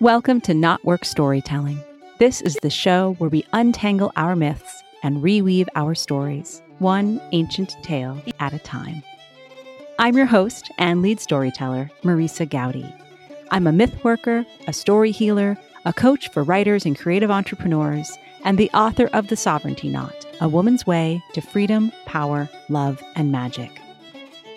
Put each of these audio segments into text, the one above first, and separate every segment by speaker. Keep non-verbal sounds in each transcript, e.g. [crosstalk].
Speaker 1: Welcome to KnotWork Storytelling. This is the show where we untangle our myths and reweave our stories, one ancient tale at a time. I'm your host and lead storyteller, Marisa Gowdy. I'm a myth worker, a story healer, a coach for writers and creative entrepreneurs, and the author of The Sovereignty Knot A Woman's Way to Freedom, Power, Love, and Magic.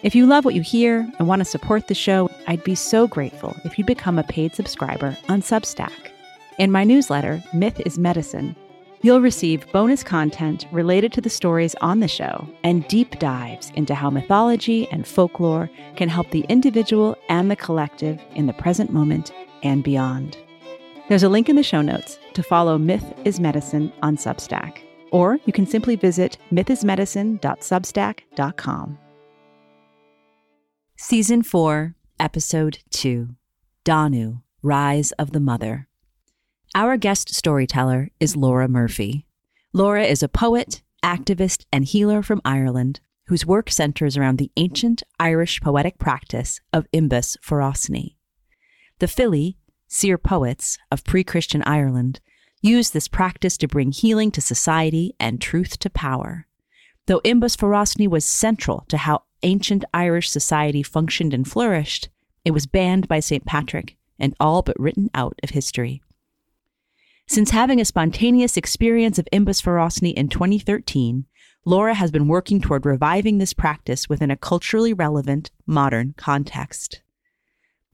Speaker 1: If you love what you hear and want to support the show, I'd be so grateful if you'd become a paid subscriber on Substack. In my newsletter, Myth is Medicine, you'll receive bonus content related to the stories on the show and deep dives into how mythology and folklore can help the individual and the collective in the present moment and beyond. There's a link in the show notes to follow Myth is Medicine on Substack, or you can simply visit mythismedicine.substack.com. Season 4, Episode 2 Danu, Rise of the Mother. Our guest storyteller is Laura Murphy. Laura is a poet, activist, and healer from Ireland whose work centers around the ancient Irish poetic practice of Imbas Forosnai. The Fili, seer poets of pre Christian Ireland, used this practice to bring healing to society and truth to power. Though Imbas Forosnai was central to how ancient Irish society functioned and flourished, it was banned by St. Patrick and all but written out of history. Since having a spontaneous experience of Imbas Forosnai in 2013, Laura has been working toward reviving this practice within a culturally relevant, modern context.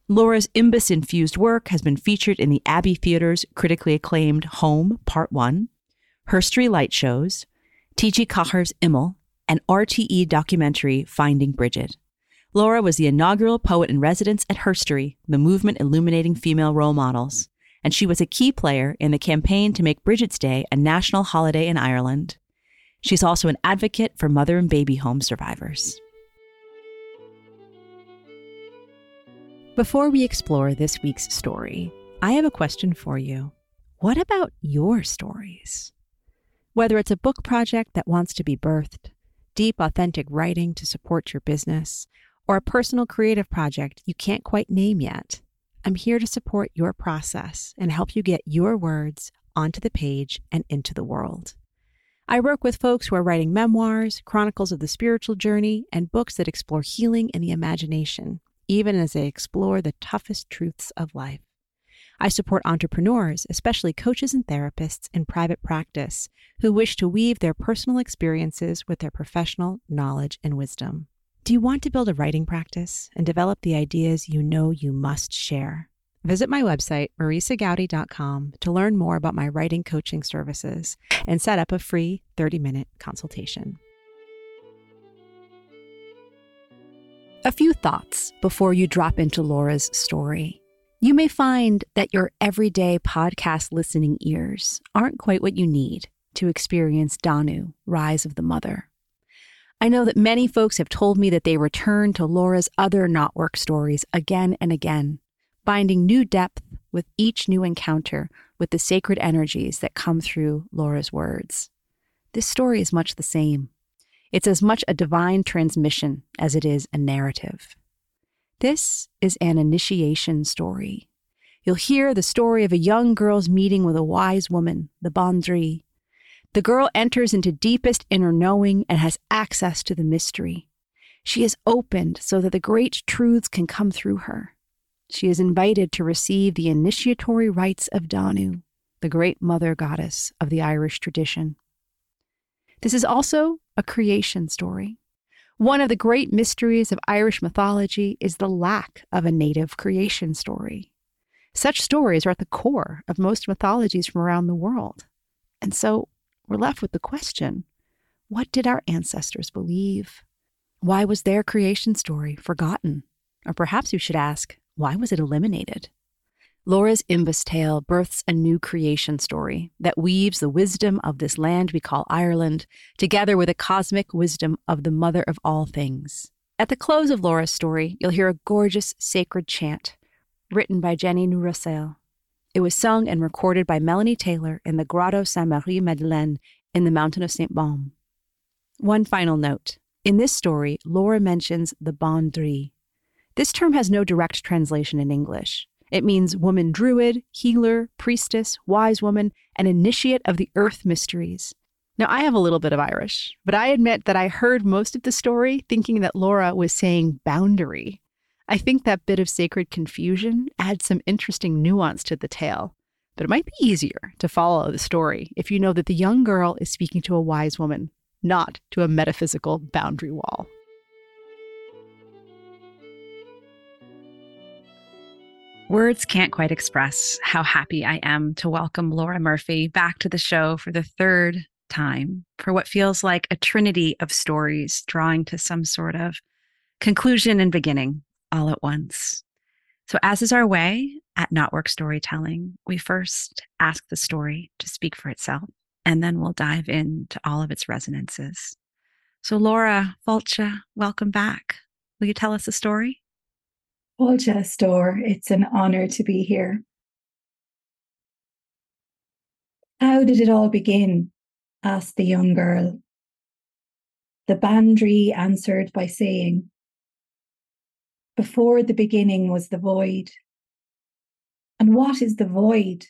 Speaker 1: Laura's Imbas infused work has been featured in the Abbey Theatre's critically acclaimed Home Part 1, Herstory Light Shows, T.G. Ceathair's Imeall, and RTE documentary Finding Brigid. Laura was the inaugural poet in residence at Herstory, the movement illuminating female role models, and she was a key player in the campaign to make Brigid's Day a national holiday in Ireland. She's also an advocate for mother and baby home survivors. Before we explore this week's story, I have a question for you. What about your stories? Whether it's a book project that wants to be birthed, deep, authentic writing to support your business, or a personal creative project you can't quite name yet, I'm here to support your process and help you get your words onto the page and into the world. I work with folks who are writing memoirs, chronicles of the spiritual journey, and books that explore healing and the imagination, even as they explore the toughest truths of life. I support entrepreneurs, especially coaches and therapists in private practice, who wish to weave their personal experiences with their professional knowledge and wisdom. Do you want to build a writing practice and develop the ideas you know you must share? Visit my website, marisagowdy.com, to learn more about my writing coaching services and set up a free 30 minute consultation. A few thoughts before you drop into Laura's story. You may find that your everyday podcast listening ears aren't quite what you need to experience Danu, Rise of the Mother. I know that many folks have told me that they return to Laura's other KnotWork stories again and again, finding new depth with each new encounter with the sacred energies that come through Laura's words. This story is much the same. It's as much a divine transmission as it is a narrative. This is an initiation story. You'll hear the story of a young girl's meeting with a wise woman, the Bandri. The girl enters into deepest inner knowing and has access to the mystery. She is opened so that the great truths can come through her. She is invited to receive the initiatory rites of Danu, the great mother goddess of the Irish tradition. This is also a creation story. One of the great mysteries of Irish mythology is the lack of a native creation story. Such stories are at the core of most mythologies from around the world. And so we're left with the question what did our ancestors believe? Why was their creation story forgotten? Or perhaps you should ask, why was it eliminated? Laura's Imbas tale births a new creation story that weaves the wisdom of this land we call Ireland together with the cosmic wisdom of the mother of all things. At the close of Laura's story, you'll hear a gorgeous sacred chant written by Jenny Ní Ruiséil. It was sung and recorded by Melanie Taylor in the Grotto Saint Marie Madeleine in the mountain of St. Baume. One final note. In this story, Laura mentions the Bandri. This term has no direct translation in English. It means woman druid, healer, priestess, wise woman, and initiate of the earth mysteries. Now, I have a little bit of Irish, but I admit that I heard most of the story thinking that Laura was saying boundary. I think that bit of sacred confusion adds some interesting nuance to the tale, but it might be easier to follow the story if you know that the young girl is speaking to a wise woman, not to a metaphysical boundary wall. Words can't quite express how happy I am to welcome Laura Murphy back to the show for the third time for what feels like a trinity of stories drawing to some sort of conclusion and beginning all at once. So, as is our way at Knotwork Storytelling, we first ask the story to speak for itself, and then we'll dive into all of its resonances. So, Laura Fáilte, welcome back. Will you tell us a story?
Speaker 2: Fulcha Store, it's an honor to be here. How did it all begin? asked the young girl. The Bandri answered by saying, Before the beginning was the void. And what is the void?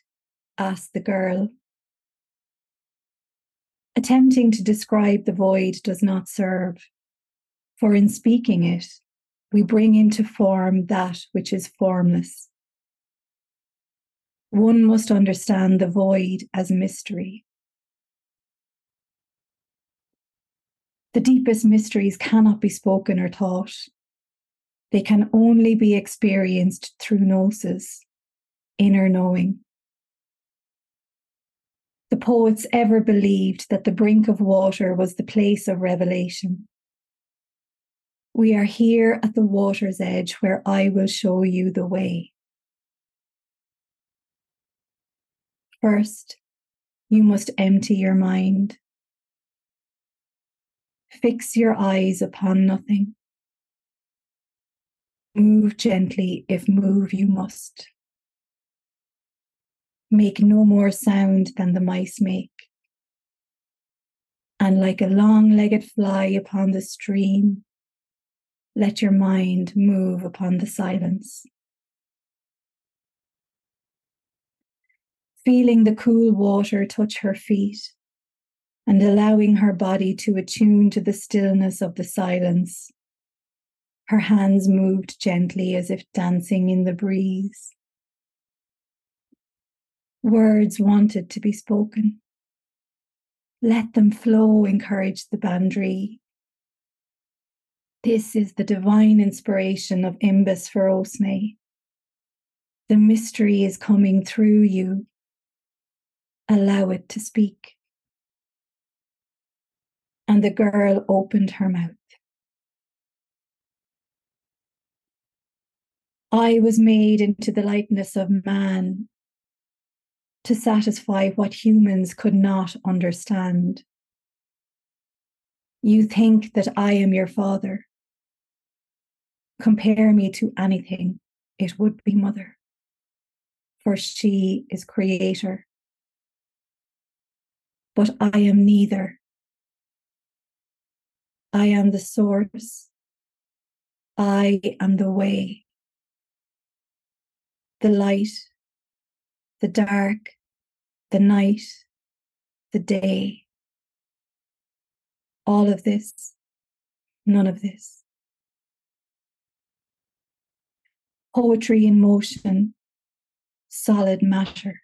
Speaker 2: asked the girl. Attempting to describe the void does not serve, for in speaking it, we bring into form that which is formless. One must understand the void as mystery. The deepest mysteries cannot be spoken or taught. They can only be experienced through gnosis, inner knowing. The poets ever believed that the brink of water was the place of revelation. We are here at the water's edge where I will show you the way. First, you must empty your mind. Fix your eyes upon nothing. Move gently if move you must. Make no more sound than the mice make. And like a long legged fly upon the stream, let your mind move upon the silence. Feeling the cool water touch her feet and allowing her body to attune to the stillness of the silence. Her hands moved gently as if dancing in the breeze. Words wanted to be spoken. Let them flow, encouraged the Bandri. This is the divine inspiration of Imbas Forosnai. The mystery is coming through you. Allow it to speak and the girl opened her mouth. I was made into the likeness of man to satisfy what humans could not understand. You think that I am your father. Compare me to anything, it would be mother, for she is creator. But I am neither. I am the source. I am the way. The light, the dark, the night, the day. All of this, none of this. Poetry in motion, solid matter.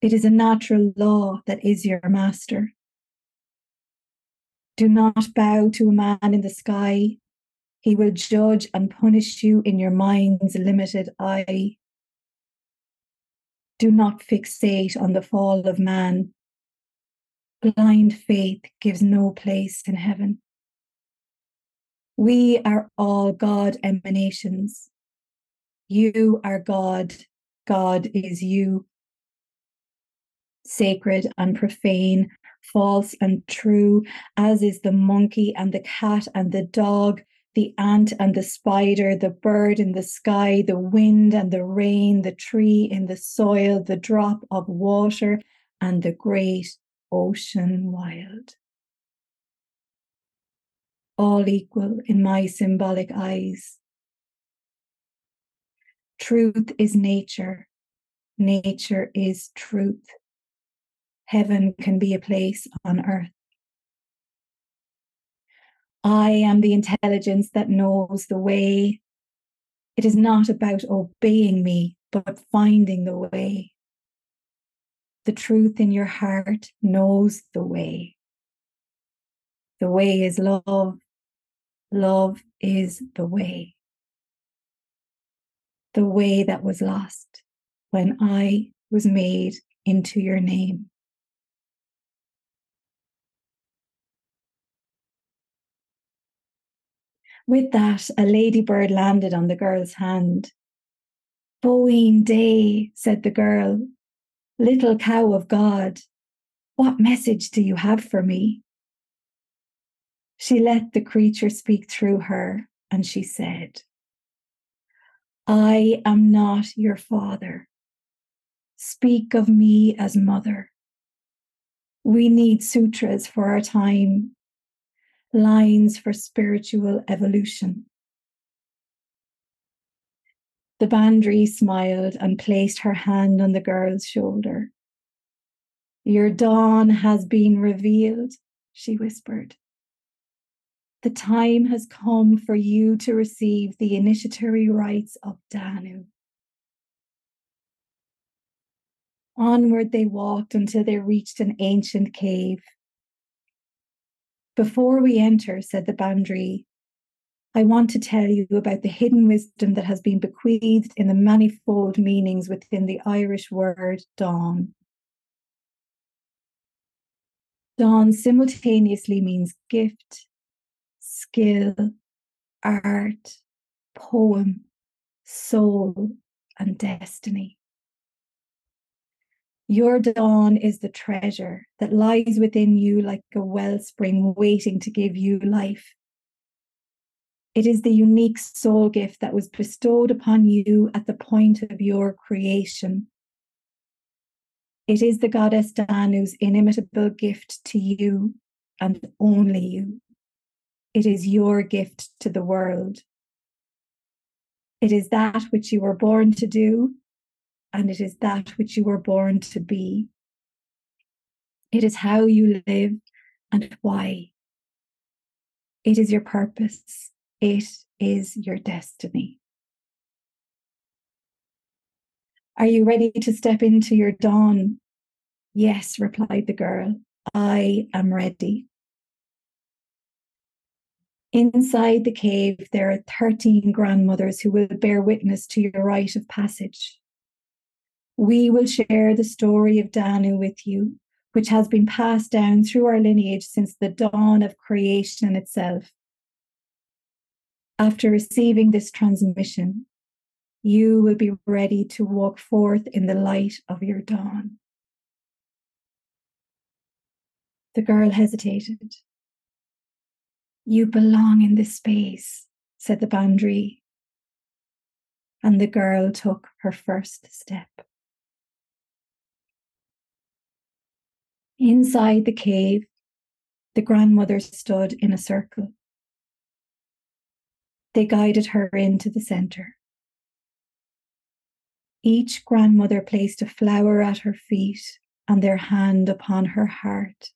Speaker 2: It is a natural law that is your master. Do not bow to a man in the sky. He will judge and punish you in your mind's limited eye. Do not fixate on the fall of man. Blind faith gives no place in heaven. We are all God emanations. You are God, God is you. Sacred and profane false and true, as is the monkey and the cat and the dog, the ant and the spider, the bird in the sky, the wind and the rain, the tree in the soil, the drop of water, and the great ocean wild. All equal in my symbolic eyes. Truth is nature. Nature is truth. Heaven can be a place on earth. I am the intelligence that knows the way. It is not about obeying me, but finding the way. The truth in your heart knows the way. The way is love. Love is the way. The way that was lost when I was made into your name. With that, a ladybird landed on the girl's hand. Bóín Dé, said the girl, little cow of God, what message do you have for me? She let the creature speak through her, and she said, I am not your father. Speak of me as mother. We need sutras for our time, lines for spiritual evolution. The Bandri smiled and placed her hand on the girl's shoulder. Your dán has been revealed, she whispered. The time has come for you to receive the initiatory rites of Danu. Onward they walked until they reached an ancient cave. Before we enter, said the Bandri, I want to tell you about the hidden wisdom that has been bequeathed in the manifold meanings within the Irish word dán. Dán simultaneously means gift, skill, art, poem, soul, and destiny. Your dán is the treasure that lies within you like a wellspring waiting to give you life. It is the unique soul gift that was bestowed upon you at the point of your creation. It is the goddess Danu's inimitable gift to you and only you. It is your gift to the world. It is that which you were born to do and it is that which you were born to be. It is how you live and why. It is your purpose. It is your destiny. Are you ready to step into your dán? Yes, replied the girl. I am ready. Inside the cave, there are 13 grandmothers who will bear witness to your rite of passage. We will share the story of Danu with you, which has been passed down through our lineage since the dawn of creation itself. After receiving this transmission, you will be ready to walk forth in the light of your dán. The girl hesitated. You belong in this space, said the boundary. And the girl took her first step. Inside the cave, the grandmother stood in a circle. They guided her into the center. Each grandmother placed a flower at her feet and their hand upon her heart.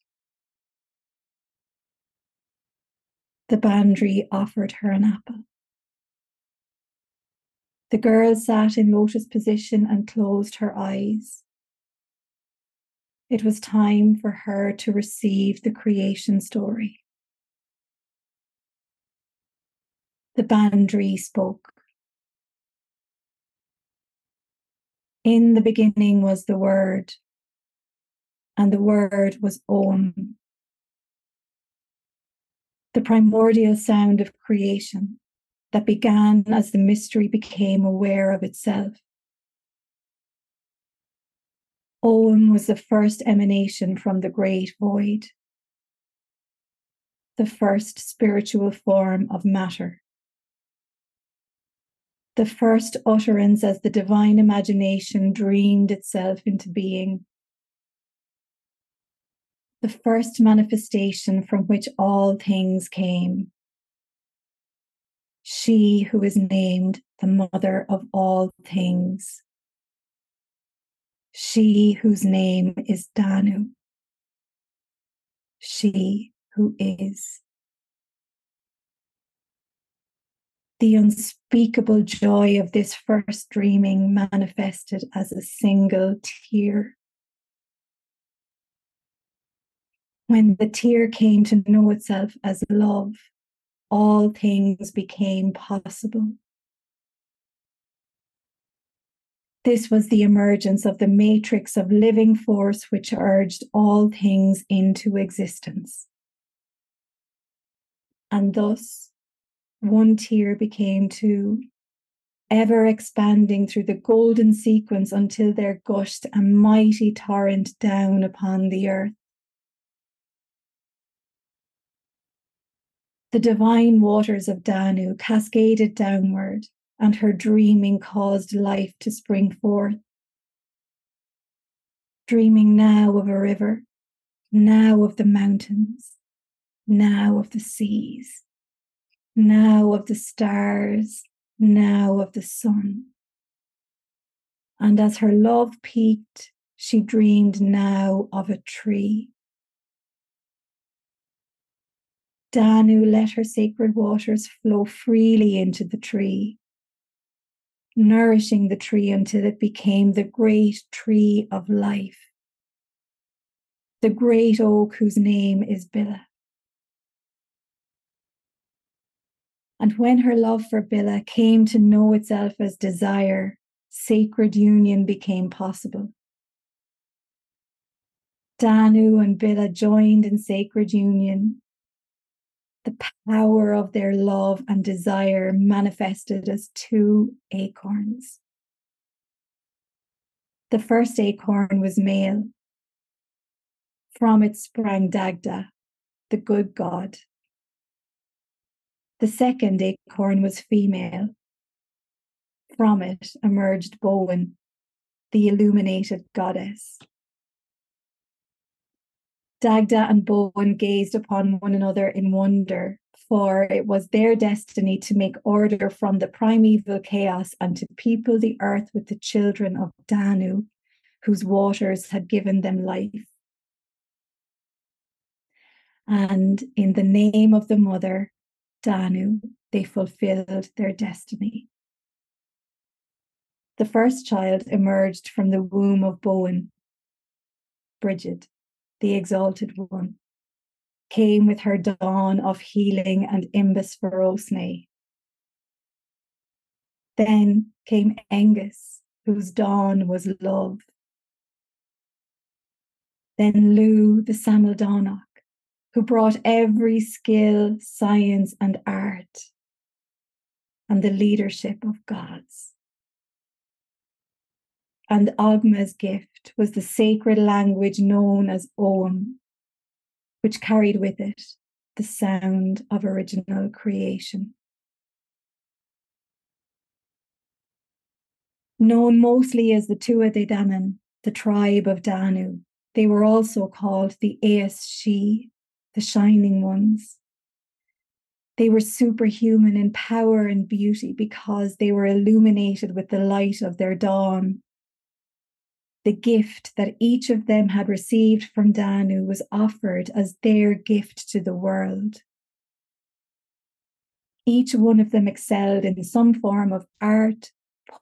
Speaker 2: The Bandri offered her an apple. The girl sat in lotus position and closed her eyes. It was time for her to receive the creation story. The Bandri spoke. In the beginning was the Word, and the Word was Om, the primordial sound of creation that began as the mystery became aware of itself. Om was the first emanation from the great void, the first spiritual form of matter, the first utterance as the divine imagination dreamed itself into being, the first manifestation from which all things came. she who is named the mother of all things, she whose name is Danu, she who is. The unspeakable joy of this first dreaming manifested as a single tear. When the tear came to know itself as love, all things became possible. This was the emergence of the matrix of living force which urged all things into existence. And thus, one tear became two, ever expanding through the golden sequence until there gushed a mighty torrent down upon the earth. The divine waters of Danu cascaded downward, and her dreaming caused life to spring forth. Dreaming now of a river, now of the mountains, now of the seas, now of the stars, now of the sun. And as her love peaked, she dreamed now of a tree. Danu let her sacred waters flow freely into the tree, nourishing the tree until it became the great tree of life, the great oak whose name is Bile. And when her love for Bile came to know itself as desire, sacred union became possible. Danu and Bile joined in sacred union, the power of their love and desire manifested as two acorns. The first acorn was male. From it sprang Dagda, the good god. The second acorn was female. From it emerged Boann, the illuminated goddess. Dagda and Boann gazed upon one another in wonder, for it was their destiny to make order from the primeval chaos and to people the earth with the children of Danu, whose waters had given them life. And in the name of the mother, Danu, they fulfilled their destiny. The first child emerged from the womb of Boann, Brigid the Exalted One, came with her dán of healing and Imbas Forosnai. Then came Angus, whose dán was love. Then Lugh the Samildánach, who brought every skill, science, and art, and the leadership of gods and Ogma's gift was the sacred language known as Ogham, which carried with it the sound of original creation. Known mostly as the Tuatha De Danann, the tribe of Danu, they were also called the Aes Sídhe, the Shining Ones. They were superhuman in power and beauty because they were illuminated with the light of their dán the gift that each of them had received from Danu was offered as their gift to the world. Each one of them excelled in some form of art,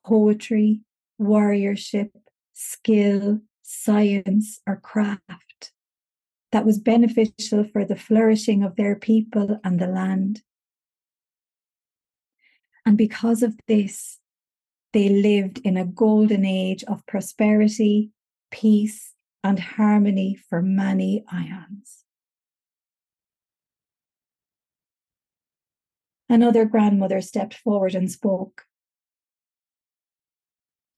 Speaker 2: poetry, warriorship, skill, science, or craft that was beneficial for the flourishing of their people and the land. And because of this, they lived in a golden age of prosperity, peace, and harmony for many ions. Another grandmother stepped forward and spoke.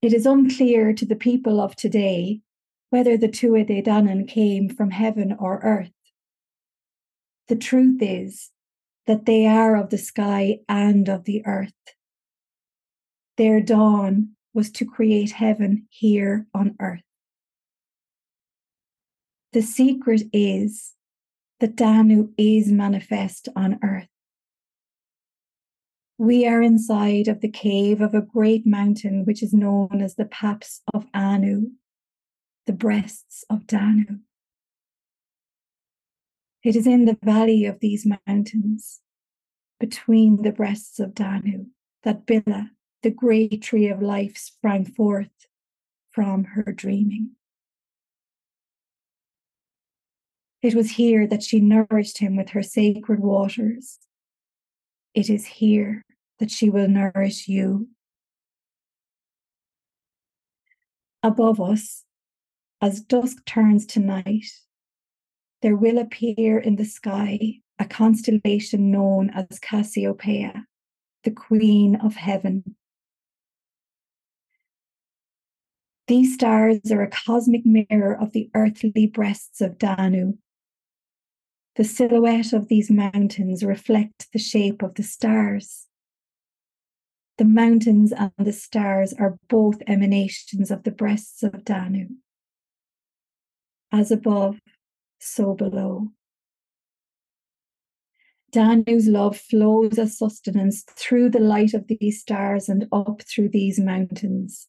Speaker 2: It is unclear to the people of today whether the Tuatha Danann came from heaven or earth. The truth is that they are of the sky and of the earth. Their dán was to create heaven here on earth. The secret is that Danu is manifest on earth. We are inside of the cave of a great mountain, which is known as the Paps of Anu, the breasts of Danu. It is in the valley of these mountains, between the breasts of Danu, that Bile, the great tree of life, sprang forth from her dreaming. It was here that she nourished him with her sacred waters. It is here that she will nourish you. Above us, as dusk turns to night, there will appear in the sky a constellation known as Cassiopeia, the Queen of Heaven. These stars are a cosmic mirror of the earthly breasts of Danu. The silhouette of these mountains reflect the shape of the stars. The mountains and the stars are both emanations of the breasts of Danu. As above, so below. Danu's love flows as sustenance through the light of these stars and up through these mountains.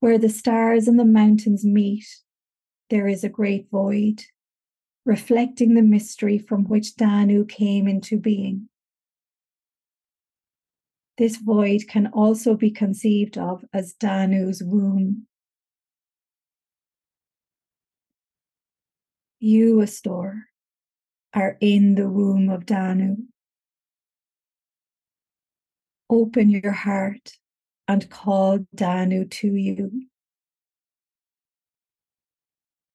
Speaker 2: Where the stars and the mountains meet, there is a great void, reflecting the mystery from which Danu came into being. This void can also be conceived of as Danu's womb. You, a stór, are in the womb of Danu. Open your heart and call Danu to you.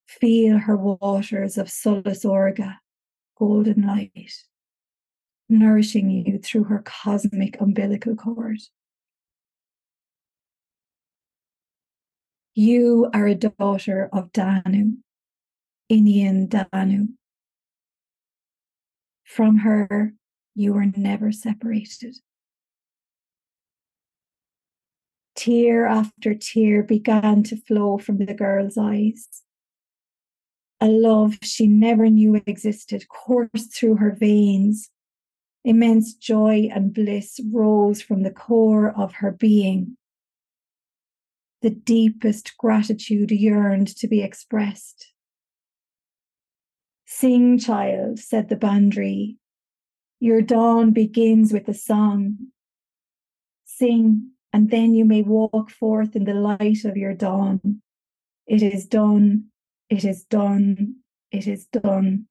Speaker 2: Feel her waters of solas órga, golden light nourishing you through her cosmic umbilical cord. You are a daughter of Danu, iníon Danu. From her, you were never separated. Tear after tear began to flow from the girl's eyes. A love she never knew existed coursed through her veins, Immense joy and bliss rose from the core of her being. The deepest gratitude yearned to be expressed. Sing, child, said the Bandri. Your dán begins with a song. Sing, and then you may walk forth in the light of your dán. It is done, it is done, it is done.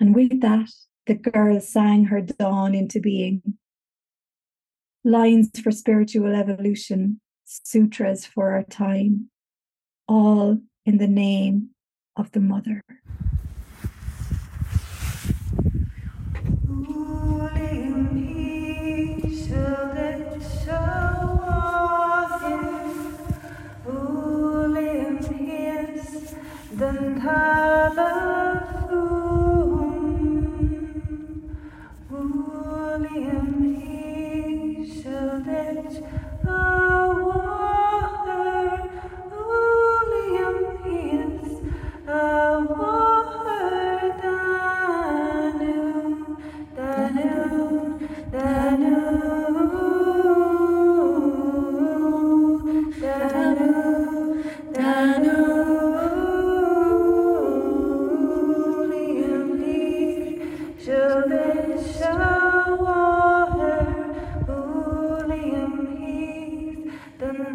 Speaker 2: And with that, the girl sang her dán into being. Lines for spiritual evolution, sutras for our time, all in the name of the mother. Den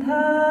Speaker 1: time.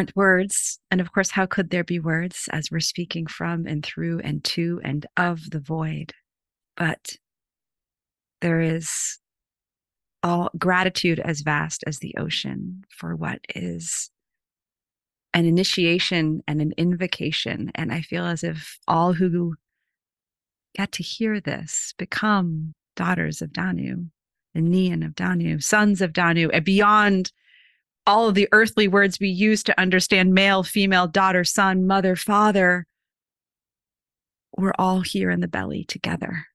Speaker 1: Aren't words. And of course, how could there be words as we're speaking from and through and to and of the void? But there is all gratitude as vast as the ocean for what is an initiation and an invocation. And I feel as if all who get to hear this become daughters of Danu, and Nian of Danu, sons of Danu, and beyond all of the earthly words we use to understand male, female, daughter, son, mother, father. We're all here in the belly together.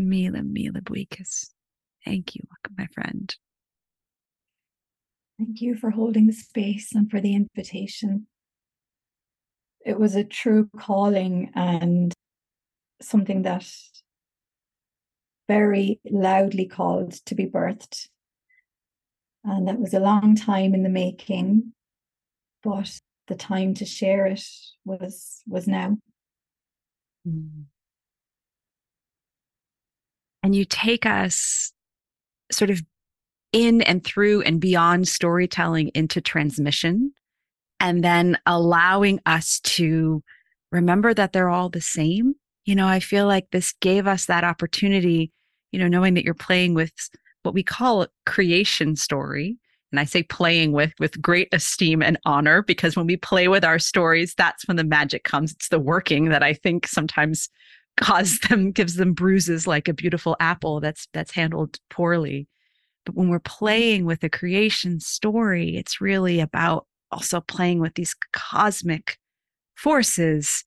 Speaker 1: Míle, míle buíochas. Thank you, my friend.
Speaker 2: Thank you for holding the space and for the invitation. It was a true calling and something that very loudly called to be birthed. And that was a long time in the making, but the time to share it was was now.
Speaker 1: Mm. And you take us sort of in and through and beyond storytelling into transmission, and then allowing us to remember that they're all the same. You know, I feel like this gave us that opportunity, you know, knowing that you're playing with what we call a creation story and i say playing with with great esteem and honor because when we play with our stories that's when the magic comes. It's the working that i think sometimes [laughs] causes them gives them bruises like a beautiful apple that's that's handled poorly. But when we're playing with a creation story it's really about also playing with these cosmic forces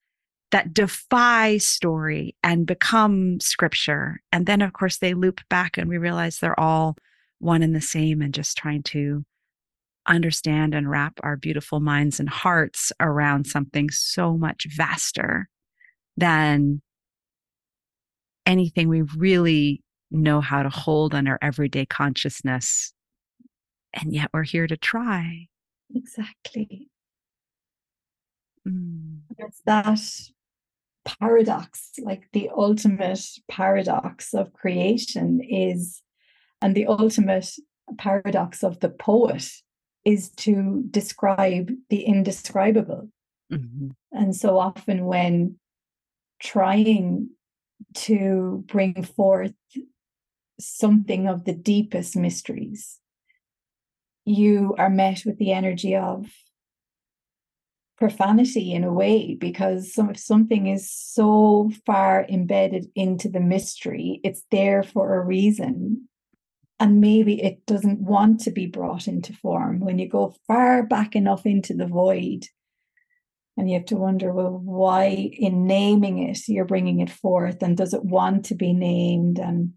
Speaker 1: that defy story and become scripture. And then, of course, they loop back and we realize they're all one and the same and just trying to understand and wrap our beautiful minds and hearts around something so much vaster than anything we really know how to hold on our everyday consciousness. And yet we're here to try.
Speaker 2: Exactly. Mm. It's that paradox, like the ultimate paradox of creation is, and the ultimate paradox of the poet is to describe the indescribable. Mm-hmm. And so often, when trying to bring forth something of the deepest mysteries, you are met with the energy of profanity in a way because some, if something is so far embedded into the mystery it's there for a reason. And maybe it doesn't want to be brought into form. When you go far back enough into the void and you have to wonder well why in naming it you're bringing it forth and does it want to be named? And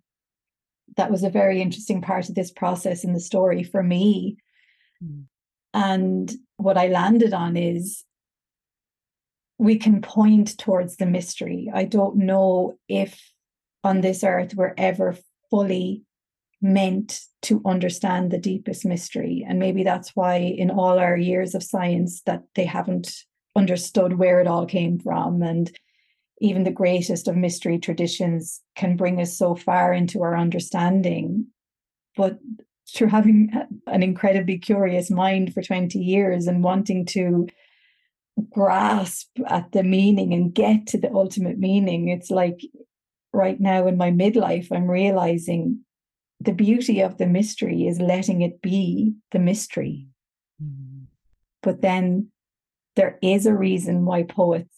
Speaker 2: that was a very interesting part of this process in the story for me. Mm. and what i landed on is we can point towards the mystery. I don't know if on this earth we're ever fully meant to understand the deepest mystery. And maybe that's why, in all our years of science, that they haven't understood where it all came from. And even the greatest of mystery traditions can bring us so far into our understanding. But through having [laughs] an incredibly curious mind for 20 years and wanting to grasp at the meaning and get to the ultimate meaning. It's like right now in my midlife, I'm realizing the beauty of the mystery is letting it be the mystery. Mm-hmm. But then there is a reason why poets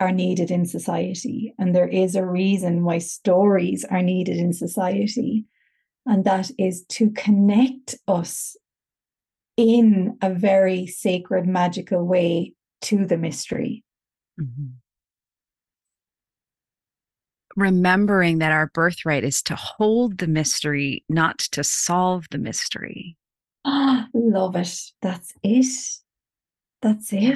Speaker 2: are needed in society, and there is a reason why stories are needed in society. And that is to connect us in a very sacred, magical way to the mystery. Mm-hmm.
Speaker 1: Remembering that our birthright is to hold the mystery, not to solve the mystery.
Speaker 2: Oh, [gasps] love it. That's it. That's it. Yeah.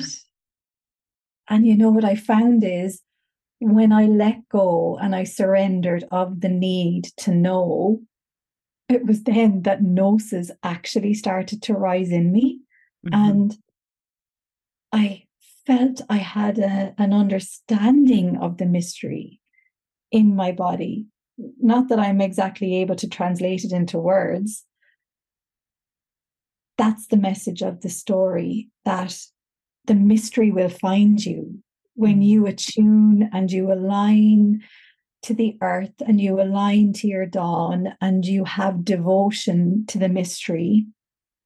Speaker 2: And you know what I found is when I let go and I surrendered of the need to know, it was then that gnosis actually started to rise in me. Mm-hmm. And I felt I had a, an understanding of the mystery in my body. not that I'm exactly able to translate it into words. That's the message of the story that the mystery will find you when mm. you attune and you align to the earth and you align to your dán and you have devotion to the mystery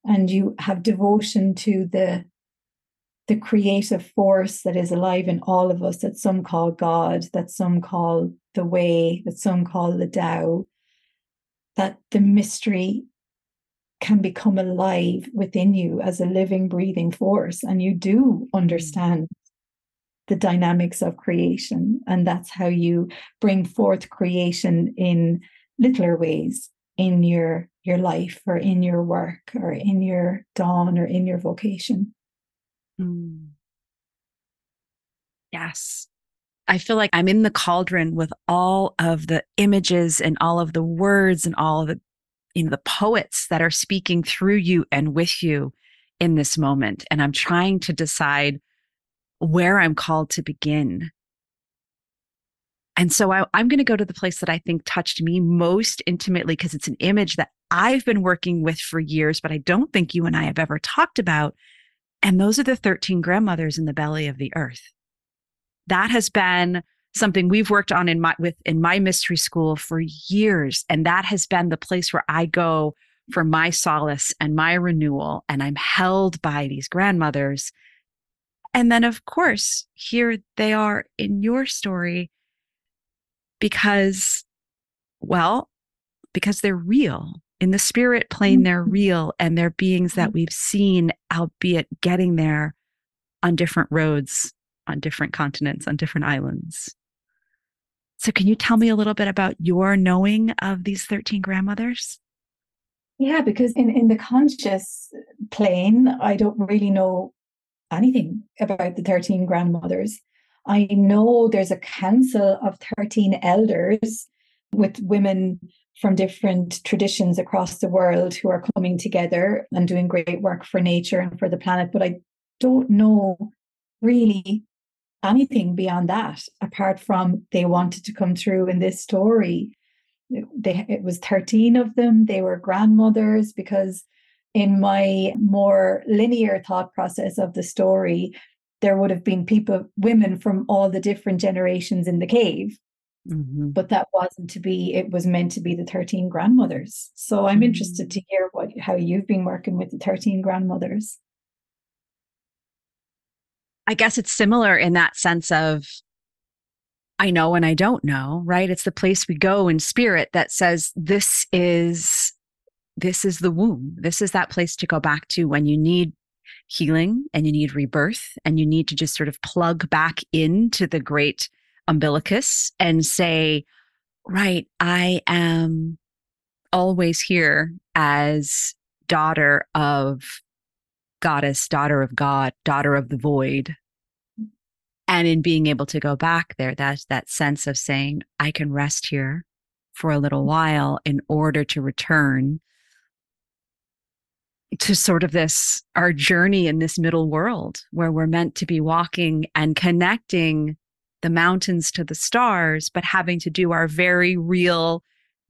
Speaker 2: and you have devotion to the the creative force that is alive in all of us that some call God, that some call the way, that some call the Tao, that the mystery can become alive within you as a living, breathing force. And you do understand the dynamics of creation. And that's how you bring forth creation in littler ways in your your life or in your work or in your dán or in your vocation. Mm.
Speaker 1: Yes. I feel like I'm in the cauldron with all of the images and all of the words and all of the you know the poets that are speaking through you and with you in this moment and I'm trying to decide where I'm called to begin. And so I, am going to go to the place that I think touched me most intimately because it's an image that I've been working with for years, but I don't think you and I have ever talked about. And those are the 13 grandmothers in the belly of the earth. That has been something we've worked on in my with in my mystery school for years and that has been the place where I go for my solace and my renewal and I'm held by these grandmothers. And then of course, here they are in your story because well, because they're real in the spirit plane, they're mm-hmm. real and they're beings that we've seen, albeit getting there on different roads, on different continents, on different islands. So, can you tell me a little bit about your knowing of these 13 grandmothers?
Speaker 2: Yeah, because in, in the conscious plane, I don't really know anything about the 13 grandmothers. I know there's a council of 13 elders with women from different traditions across the world who are coming together and doing great work for nature and for the planet. But I don't know really anything beyond that, apart from they wanted to come through in this story. They, it was 13 of them. They were grandmothers because, in my more linear thought process of the story, there would have been people, women from all the different generations in the cave Mm-hmm. But that wasn't to be, it was meant to be the 13 grandmothers. So I'm mm-hmm. interested to hear what how you've been working with the 13 grandmothers.
Speaker 1: I guess it's similar in that sense of I know and I don't know, right? It's the place we go in spirit that says this is this is the womb. This is that place to go back to when you need healing and you need rebirth and you need to just sort of plug back into the great umbilicus and say, right, I am always here as daughter of goddess, daughter of God, daughter of the void. And in being able to go back there, that's that sense of saying, I can rest here for a little while in order to return to sort of this our journey in this middle world where we're meant to be walking and connecting the mountains to the stars, but having to do our very real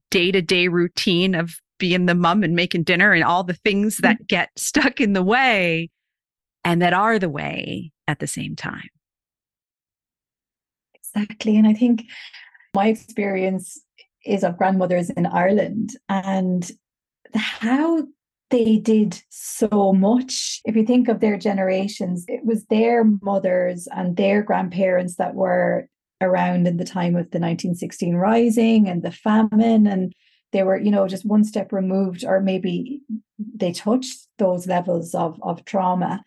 Speaker 1: day to day routine of being the mom and making dinner and all the things mm-hmm. that get stuck in the way and that are the way at the same time.
Speaker 2: Exactly. And I think my experience is of grandmothers in Ireland and how they did so much. If you think of their generations, it was their mothers and their grandparents that were around in the time of the 1916 rising and the famine and they were you know just one step removed or maybe they touched those levels of of trauma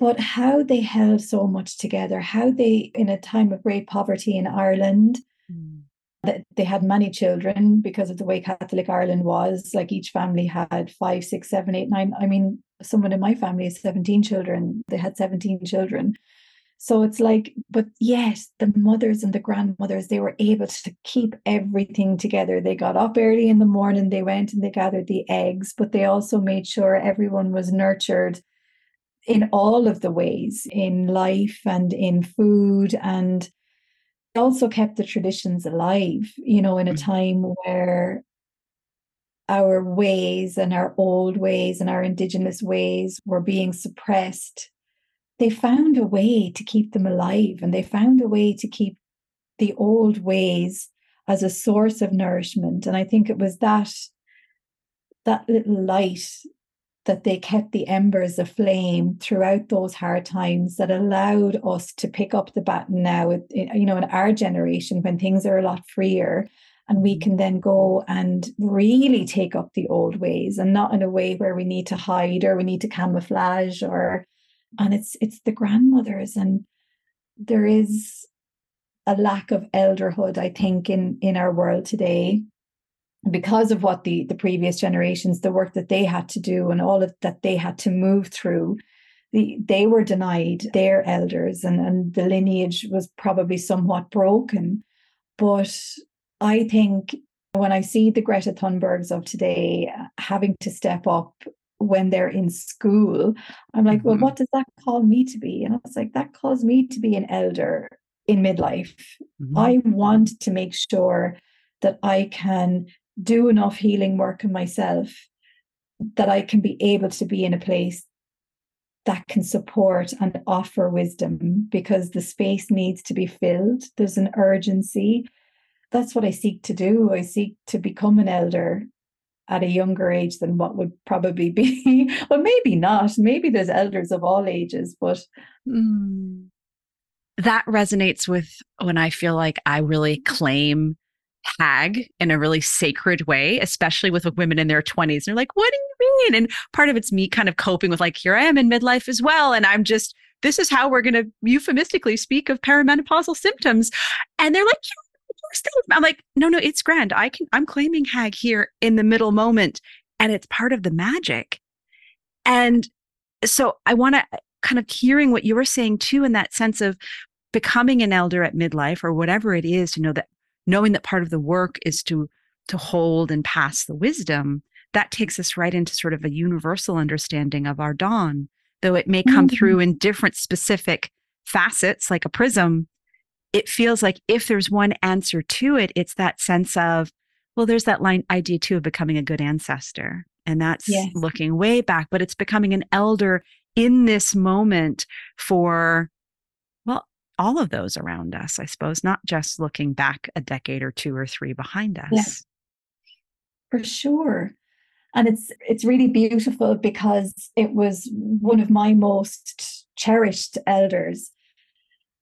Speaker 2: but how they held so much together how they in a time of great poverty in ireland mm they had many children because of the way Catholic Ireland was. Like each family had five, six, seven, eight, nine. I mean, someone in my family has 17 children. They had 17 children. So it's like, but yes, the mothers and the grandmothers, they were able to keep everything together. They got up early in the morning, they went and they gathered the eggs, but they also made sure everyone was nurtured in all of the ways in life and in food and also kept the traditions alive, you know, in a mm. time where our ways and our old ways and our indigenous ways were being suppressed. They found a way to keep them alive and they found a way to keep the old ways as a source of nourishment. And I think it was that that little light that they kept the embers aflame throughout those hard times that allowed us to pick up the baton now you know in our generation when things are a lot freer and we mm-hmm. can then go and really take up the old ways and not in a way where we need to hide or we need to camouflage or and it's it's the grandmothers and there is a lack of elderhood i think in in our world today because of what the the previous generations the work that they had to do and all of that they had to move through the, they were denied their elders and and the lineage was probably somewhat broken but i think when i see the greta thunbergs of today having to step up when they're in school i'm like mm-hmm. well what does that call me to be and i was like that calls me to be an elder in midlife mm-hmm. i want to make sure that I can do enough healing work in myself that I can be able to be in a place that can support and offer wisdom because the space needs to be filled. There's an urgency. That's what I seek to do. I seek to become an elder at a younger age than what would probably be. [laughs] well, maybe not. Maybe there's elders of all ages, but.
Speaker 1: Mm. That resonates with when I feel like I really claim hag in a really sacred way, especially with women in their 20s. And they're like, what do you mean? And part of it's me kind of coping with like, here I am in midlife as well. And I'm just, this is how we're going to euphemistically speak of perimenopausal symptoms. And they're like, I'm like, no, no, it's grand. I can, I'm claiming hag here in the middle moment. And it's part of the magic. And so I want to uh, kind of hearing what you were saying too, in that sense of becoming an elder at midlife or whatever it is to know that knowing that part of the work is to to hold and pass the wisdom that takes us right into sort of a universal understanding of our dán though it may come mm-hmm. through in different specific facets like a prism it feels like if there's one answer to it it's that sense of well there's that line idea too of becoming a good ancestor and that's yes. looking way back but it's becoming an elder in this moment for all of those around us, I suppose, not just looking back a decade or two or three behind us. Yes,
Speaker 2: for sure. And it's it's really beautiful because it was one of my most cherished elders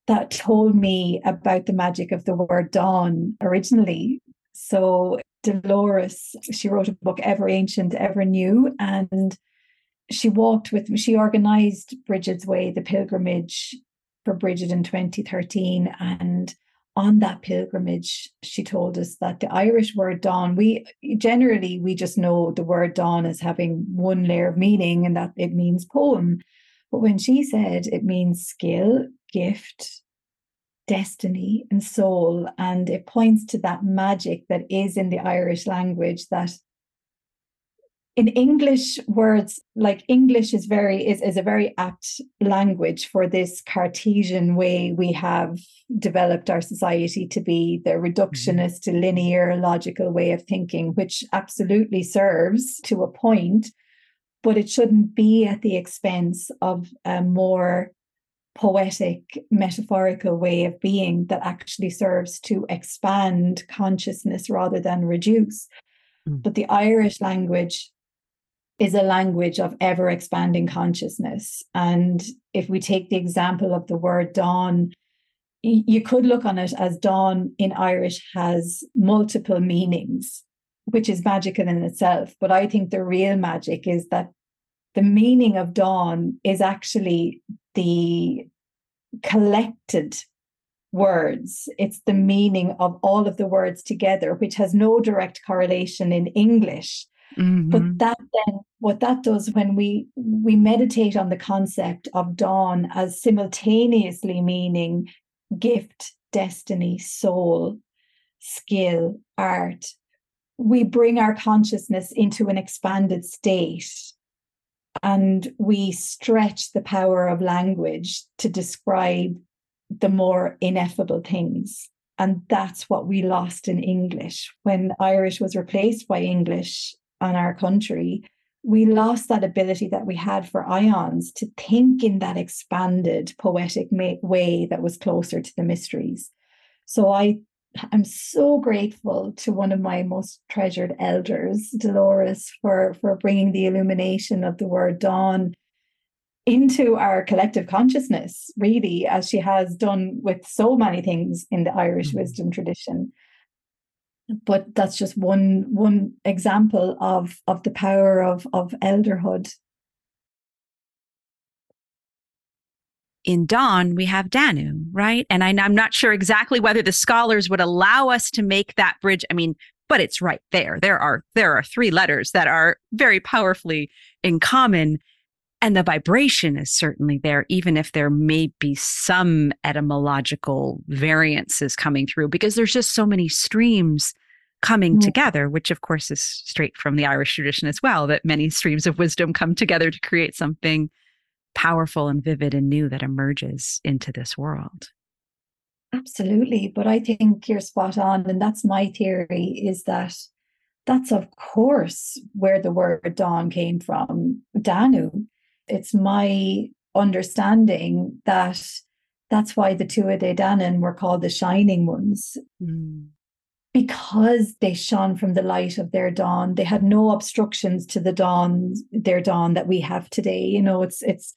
Speaker 2: that told me about the magic of the word dán originally. So Dolores, she wrote a book, Ever Ancient, Ever New, and she walked with me. She organized Brigid's Way, the pilgrimage for Brigid in 2013. And on that pilgrimage, she told us that the Irish word dán, we generally we just know the word dán as having one layer of meaning and that it means poem. But when she said it means skill, gift, destiny, and soul, and it points to that magic that is in the Irish language that in English words, like English is very is, is a very apt language for this Cartesian way we have developed our society to be the mm-hmm. reductionist, linear, logical way of thinking, which absolutely serves to a point, but it shouldn't be at the expense of a more poetic, metaphorical way of being that actually serves to expand consciousness rather than reduce. Mm. But the Irish language is a language of ever expanding consciousness. And if we take the example of the word dán, you could look on it as dán in Irish has multiple meanings, which is magical in itself. But I think the real magic is that the meaning of dán is actually the collected words. It's the meaning of all of the words together, which has no direct correlation in English Mm-hmm. But that then what that does when we we meditate on the concept of dán as simultaneously meaning gift, destiny, soul, skill, art, we bring our consciousness into an expanded state and we stretch the power of language to describe the more ineffable things And that's what we lost in English. When Irish was replaced by English on our country, we lost that ability that we had for ions to think in that expanded poetic way that was closer to the mysteries. So I am so grateful to one of my most treasured elders, Dolores, for, for bringing the illumination of the word dán into our collective consciousness, really, as she has done with so many things in the Irish mm-hmm. wisdom tradition. But that's just one one example of of the power of of elderhood.
Speaker 1: In Dán, we have Danu, right? And I, I'm not sure exactly whether the scholars would allow us to make that bridge. I mean, but it's right there. There are there are three letters that are very powerfully in common and the vibration is certainly there, even if there may be some etymological variances coming through, because there's just so many streams coming together, which of course is straight from the Irish tradition as well, that many streams of wisdom come together to create something powerful and vivid and new that emerges into this world.
Speaker 2: Absolutely. But I think you're spot on. And that's my theory is that that's, of course, where the word dán came from. Danu it's my understanding that that's why the Tuatha Dé Danann were called the shining ones. Mm. Because they shone from the light of their dán. They had no obstructions to the dán, their dán that we have today. You know, it's it's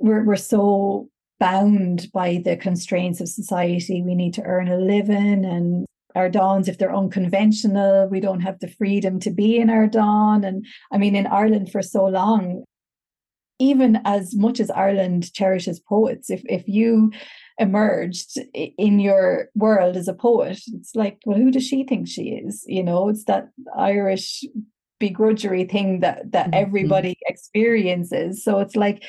Speaker 2: we're we're so bound by the constraints of society. We need to earn a living and our dáns, if they're unconventional, we don't have the freedom to be in our dán. And I mean, in Ireland for so long, even as much as Ireland cherishes poets, if if you emerged in your world as a poet, it's like, well, who does she think she is? You know, it's that Irish begrudgery thing that that mm-hmm. everybody experiences. So it's like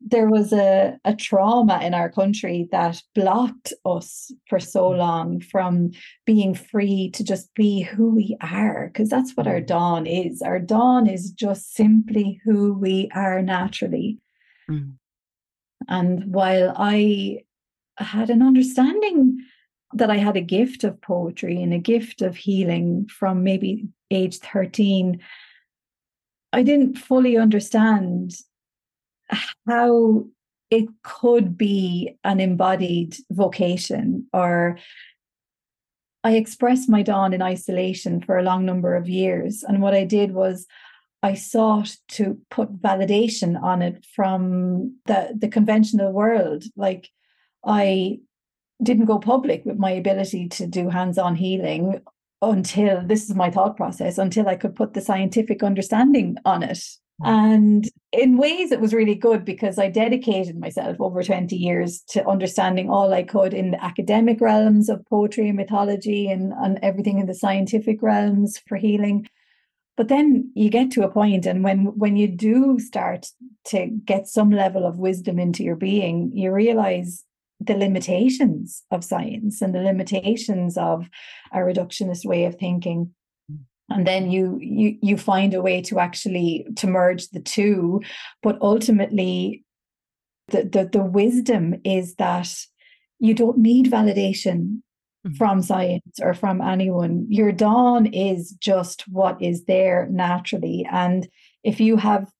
Speaker 2: there was a, a trauma in our country that blocked us for so mm. long from being free to just be who we are, because that's what our mm. dán is. Our dán is just simply who we are naturally. Mm. And while I had an understanding that I had a gift of poetry and a gift of healing from maybe age 13, I didn't fully understand how it could be an embodied vocation or I expressed my dán in isolation for a long number of years. And what I did was I sought to put validation on it from the, the conventional world. Like I didn't go public with my ability to do hands-on healing until this is my thought process, until I could put the scientific understanding on it. Mm. And in ways, it was really good because I dedicated myself over 20 years to understanding all I could in the academic realms of poetry and mythology and, and everything in the scientific realms for healing. But then you get to a point, and when when you do start to get some level of wisdom into your being, you realize the limitations of science and the limitations of a reductionist way of thinking and then you you you find a way to actually to merge the two. But ultimately the the, the wisdom is that you don't need validation mm-hmm. from science or from anyone. Your dán is just what is there naturally. And if you have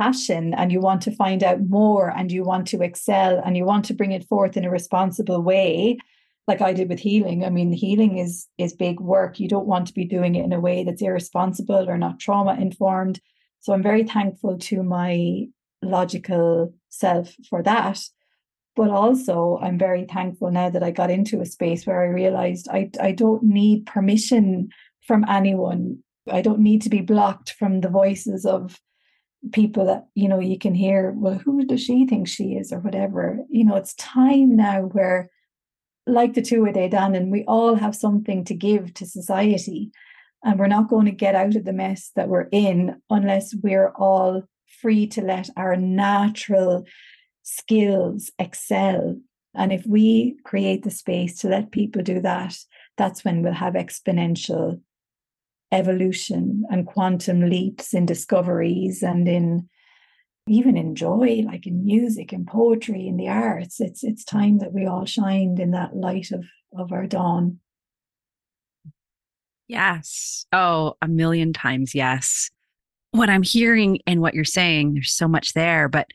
Speaker 2: passion and you want to find out more and you want to excel and you want to bring it forth in a responsible way like I did with healing. I mean, healing is is big work. You don't want to be doing it in a way that's irresponsible or not trauma informed. So I'm very thankful to my logical self for that. But also I'm very thankful now that I got into a space where I realized I I don't need permission from anyone. I don't need to be blocked from the voices of people that you know you can hear well who does she think she is or whatever you know it's time now where like the Tuatha Dé and we all have something to give to society. And we're not going to get out of the mess that we're in unless we're all free to let our natural skills excel. And if we create the space to let people do that, that's when we'll have exponential evolution and quantum leaps in discoveries and in even enjoy, like in music and poetry and the arts. It's it's time that we all shined in that light of of our dán.
Speaker 1: Yes. Oh, a million times yes. What I'm hearing and what you're saying, there's so much there, but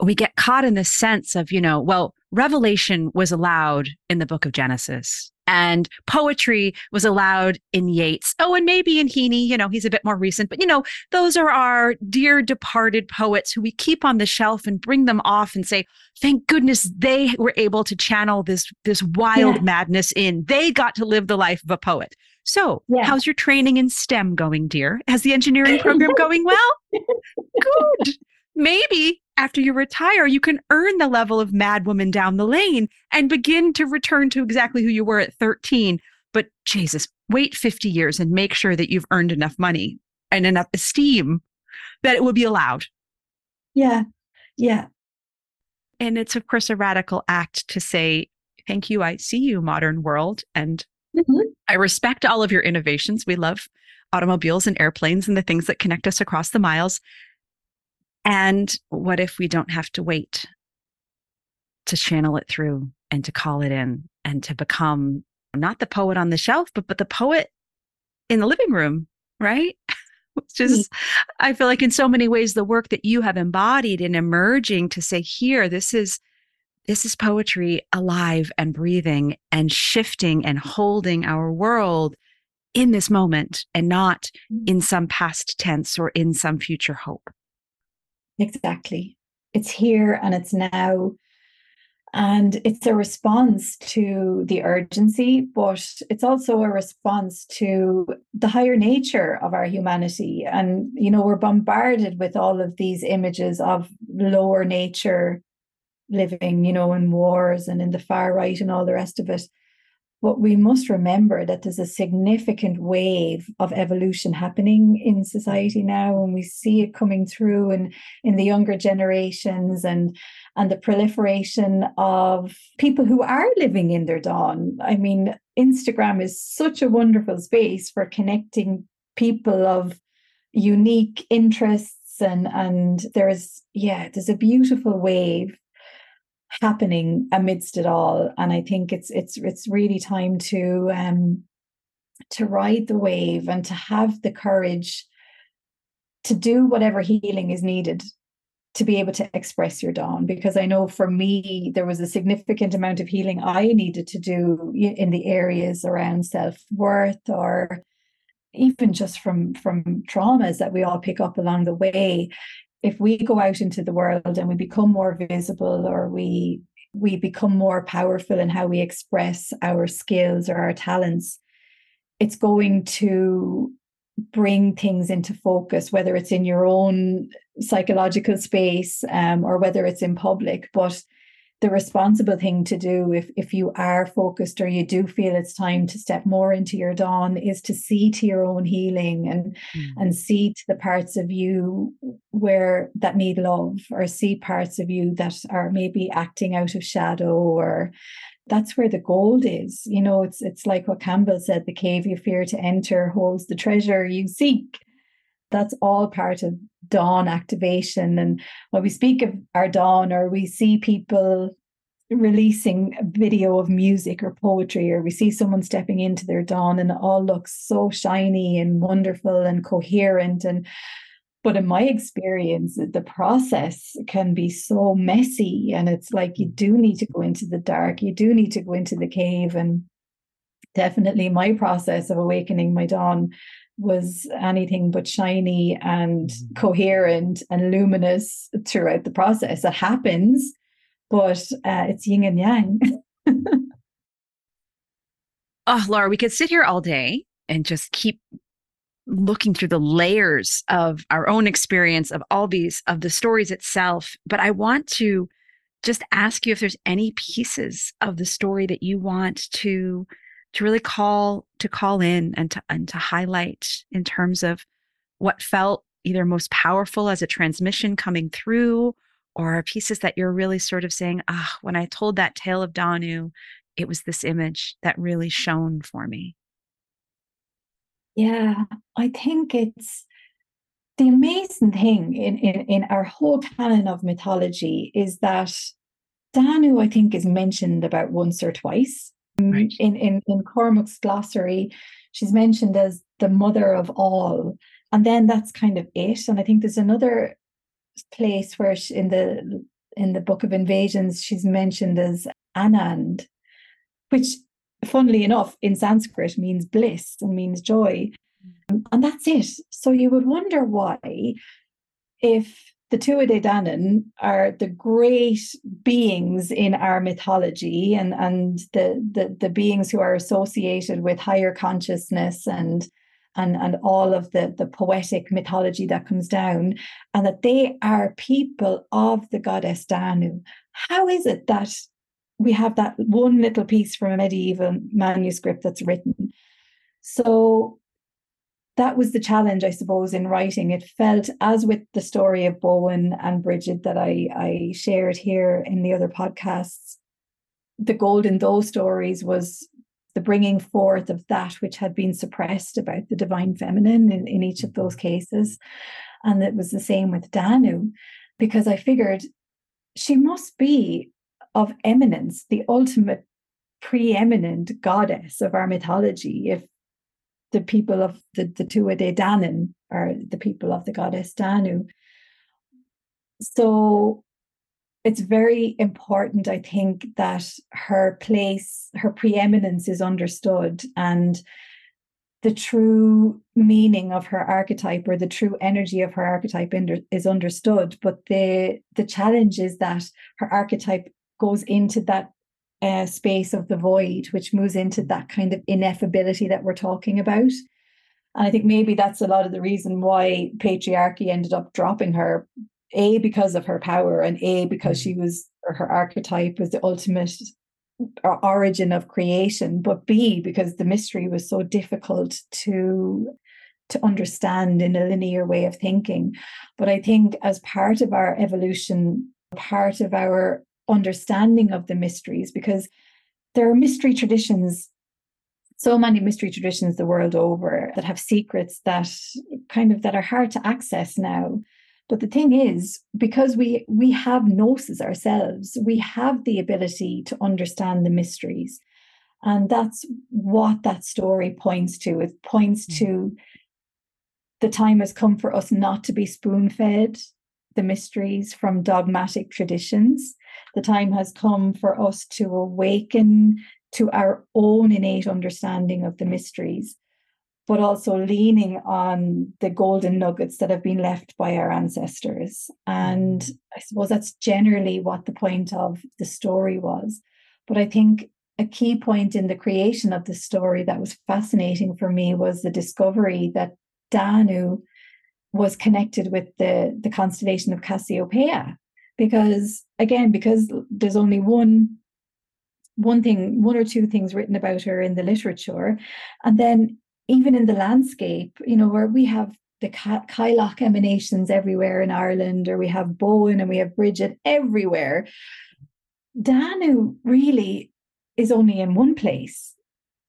Speaker 1: we get caught in the sense of, you know, well, revelation was allowed in the book of Genesis and poetry was allowed in Yeats. Oh, and maybe in Heaney, you know, he's a bit more recent, but you know, those are our dear departed poets who we keep on the shelf and bring them off and say, thank goodness they were able to channel this this wild yeah. madness in. They got to live the life of a poet. So, yeah. how's your training in STEM going, dear? Has the engineering program going well? [laughs] Good. Maybe after you retire, you can earn the level of mad woman down the lane and begin to return to exactly who you were at 13. But Jesus, wait 50 years and make sure that you've earned enough money and enough esteem that it will be allowed.
Speaker 2: Yeah. Yeah.
Speaker 1: And it's, of course, a radical act to say, Thank you. I see you, modern world. And mm-hmm. I respect all of your innovations. We love automobiles and airplanes and the things that connect us across the miles. And what if we don't have to wait to channel it through and to call it in and to become not the poet on the shelf, but but the poet in the living room, right? [laughs] Which is, I feel like in so many ways, the work that you have embodied in emerging to say, here, this is this is poetry alive and breathing and shifting and holding our world in this moment and not mm. in some past tense or in some future hope.
Speaker 2: Exactly. It's here and it's now. And it's a response to the urgency, but it's also a response to the higher nature of our humanity. And, you know, we're bombarded with all of these images of lower nature living, you know, in wars and in the far right and all the rest of it. But we must remember that there's a significant wave of evolution happening in society now, and we see it coming through in, in the younger generations and and the proliferation of people who are living in their dán. I mean, Instagram is such a wonderful space for connecting people of unique interests and and there's yeah, there's a beautiful wave happening amidst it all. And i think it's it's it's really time to um to ride the wave and to have the courage to do whatever healing is needed to be able to express your dán. Because i know for me there was a significant amount of healing i needed to do in the areas around self-worth or even just from from traumas that we all pick up along the way if we go out into the world and we become more visible or we we become more powerful in how we express our skills or our talents it's going to bring things into focus whether it's in your own psychological space um, or whether it's in public. But the responsible thing to do if if you are focused or you do feel it's time to step more into your dán is to see to your own healing and mm. and see to the parts of you where that need love or see parts of you that are maybe acting out of shadow or that's where the gold is you know it's it's like what campbell said the cave you fear to enter holds the treasure you seek that's all part of dán activation. And when we speak of our dán, or we see people releasing a video of music or poetry, or we see someone stepping into their dán, and it all looks so shiny and wonderful and coherent. And but in my experience, the process can be so messy, and it's like you do need to go into the dark, you do need to go into the cave, and definitely my process of awakening my dán was anything but shiny and mm-hmm. coherent and luminous throughout the process. It happens, but uh, it's yin and yang.
Speaker 1: oh, [laughs] Laura, we could sit here all day and just keep looking through the layers of our own experience of all these of the stories itself but i want to just ask you if there's any pieces of the story that you want to to really call to call in and to and to highlight in terms of what felt either most powerful as a transmission coming through or pieces that you're really sort of saying ah when i told that tale of danu it was this image that really shone for me
Speaker 2: yeah i think it's the amazing thing in, in, in our whole canon of mythology is that Danu, I think, is mentioned about once or twice. Mm-hmm. Right. In, in, in Cormac's glossary, she's mentioned as the mother of all. And then that's kind of it. And I think there's another place where she, in the in the book of invasions, she's mentioned as Anand, which funnily enough in Sanskrit means bliss and means joy. Mm. And that's it. So you would wonder why, if the Tuatha Danann are the great beings in our mythology and, and the, the, the beings who are associated with higher consciousness and and, and all of the, the poetic mythology that comes down, and that they are people of the goddess Danu. How is it that we have that one little piece from a medieval manuscript that's written? So that was the challenge, I suppose, in writing. It felt, as with the story of Boann and Brigid that I, I shared here in the other podcasts, the gold in those stories was the bringing forth of that which had been suppressed about the divine feminine in, in each of those cases. And it was the same with Danu, because I figured she must be of eminence, the ultimate preeminent goddess of our mythology, if the people of the, the Tuatha Danann are the people of the goddess Danu. So it's very important, I think, that her place, her preeminence is understood and the true meaning of her archetype or the true energy of her archetype is understood. But the the challenge is that her archetype goes into that uh, space of the void, which moves into that kind of ineffability that we're talking about. And I think maybe that's a lot of the reason why patriarchy ended up dropping her, A, because of her power, and A, because she was, her archetype was the ultimate origin of creation, but B, because the mystery was so difficult to to understand in a linear way of thinking. But I think as part of our evolution, part of our understanding of the mysteries because there are mystery traditions so many mystery traditions the world over that have secrets that kind of that are hard to access now. But the thing is because we we have gnosis ourselves we have the ability to understand the mysteries. And that's what that story points to. It points mm. to the time has come for us not to be spoon fed the mysteries from dogmatic traditions the time has come for us to awaken to our own innate understanding of the mysteries, but also leaning on the golden nuggets that have been left by our ancestors. And. I suppose that's generally what the point of the story was. But I think a key point in the creation of the story that was fascinating for me was the discovery that Danu was connected with the, the constellation of Cassiopeia because again because there's only one one thing one or two things written about her in the literature and then even in the landscape you know where we have the Cailleach emanations everywhere in Ireland or we have Boann and we have Brigid everywhere Danu really is only in one place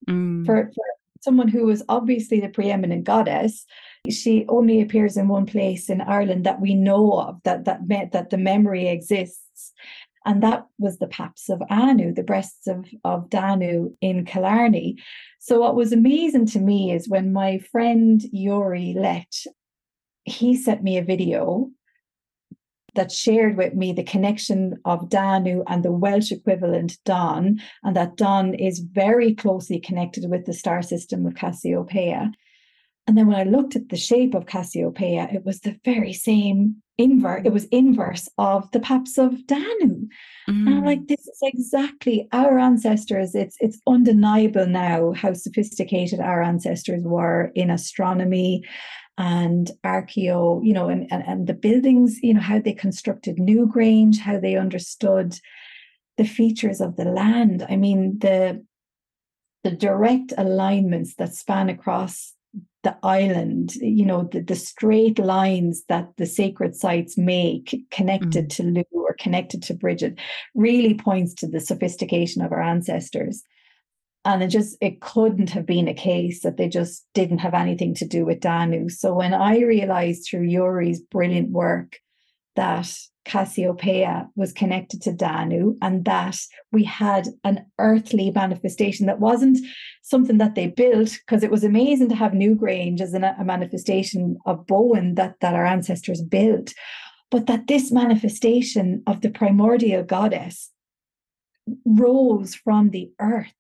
Speaker 2: mm. for, for someone who was obviously the preeminent goddess she only appears in one place in Ireland that we know of that that meant that the memory exists and that was the paps of Anu, the breasts of, of Danu in Killarney. So what was amazing to me is when my friend Yuri Leitch, he sent me a video that shared with me the connection of Danu and the Welsh equivalent Don, and that Don is very closely connected with the star system of Cassiopeia. And then when I looked at the shape of Cassiopeia, it was the very same inverse. It was inverse of the paps of Danu. Mm. And I'm like, mm. this is exactly our ancestors. It's it's undeniable now how sophisticated our ancestors were in astronomy and archeo, you know, and, and, and the buildings, you know, how they constructed Newgrange, how they understood the features of the land. I mean, the the direct alignments that span across the island, you know, the, the straight lines that the sacred sites make connected mm. to Lugh or connected to Brigid really points to the sophistication of our ancestors. and it just it couldn't have been a case that they just didn't have anything to do with Danu. So when I realized through Yuri's brilliant work that Cassiopeia was connected to Danu and that we had an earthly manifestation that wasn't something that they built because it was amazing to have Newgrange as a manifestation of Boann that, that our ancestors built, but that this manifestation of the primordial goddess rose from the earth,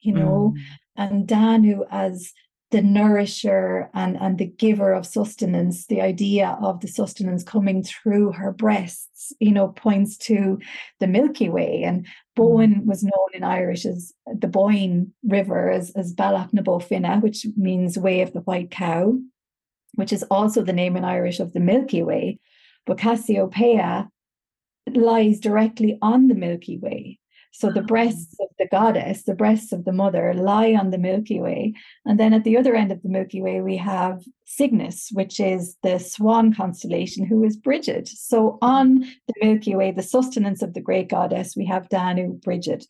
Speaker 2: you know, mm. and Danu as the nourisher and, and the giver of sustenance, the idea of the sustenance coming through her breasts, you know, points to the Milky Way. And Boann mm. was known in Irish as the Boyne River, as, as Bealach na Bó which means way of the white cow, which is also the name in Irish of the Milky Way. But Cassiopeia lies directly on the Milky Way. So the mm-hmm. breasts of the goddess, the breasts of the mother, lie on the Milky Way. And then at the other end of the Milky Way, we have Cygnus, which is the swan constellation, who is Brigid. So on mm-hmm. the Milky Way, the sustenance of the great goddess, we have Danu, Brigid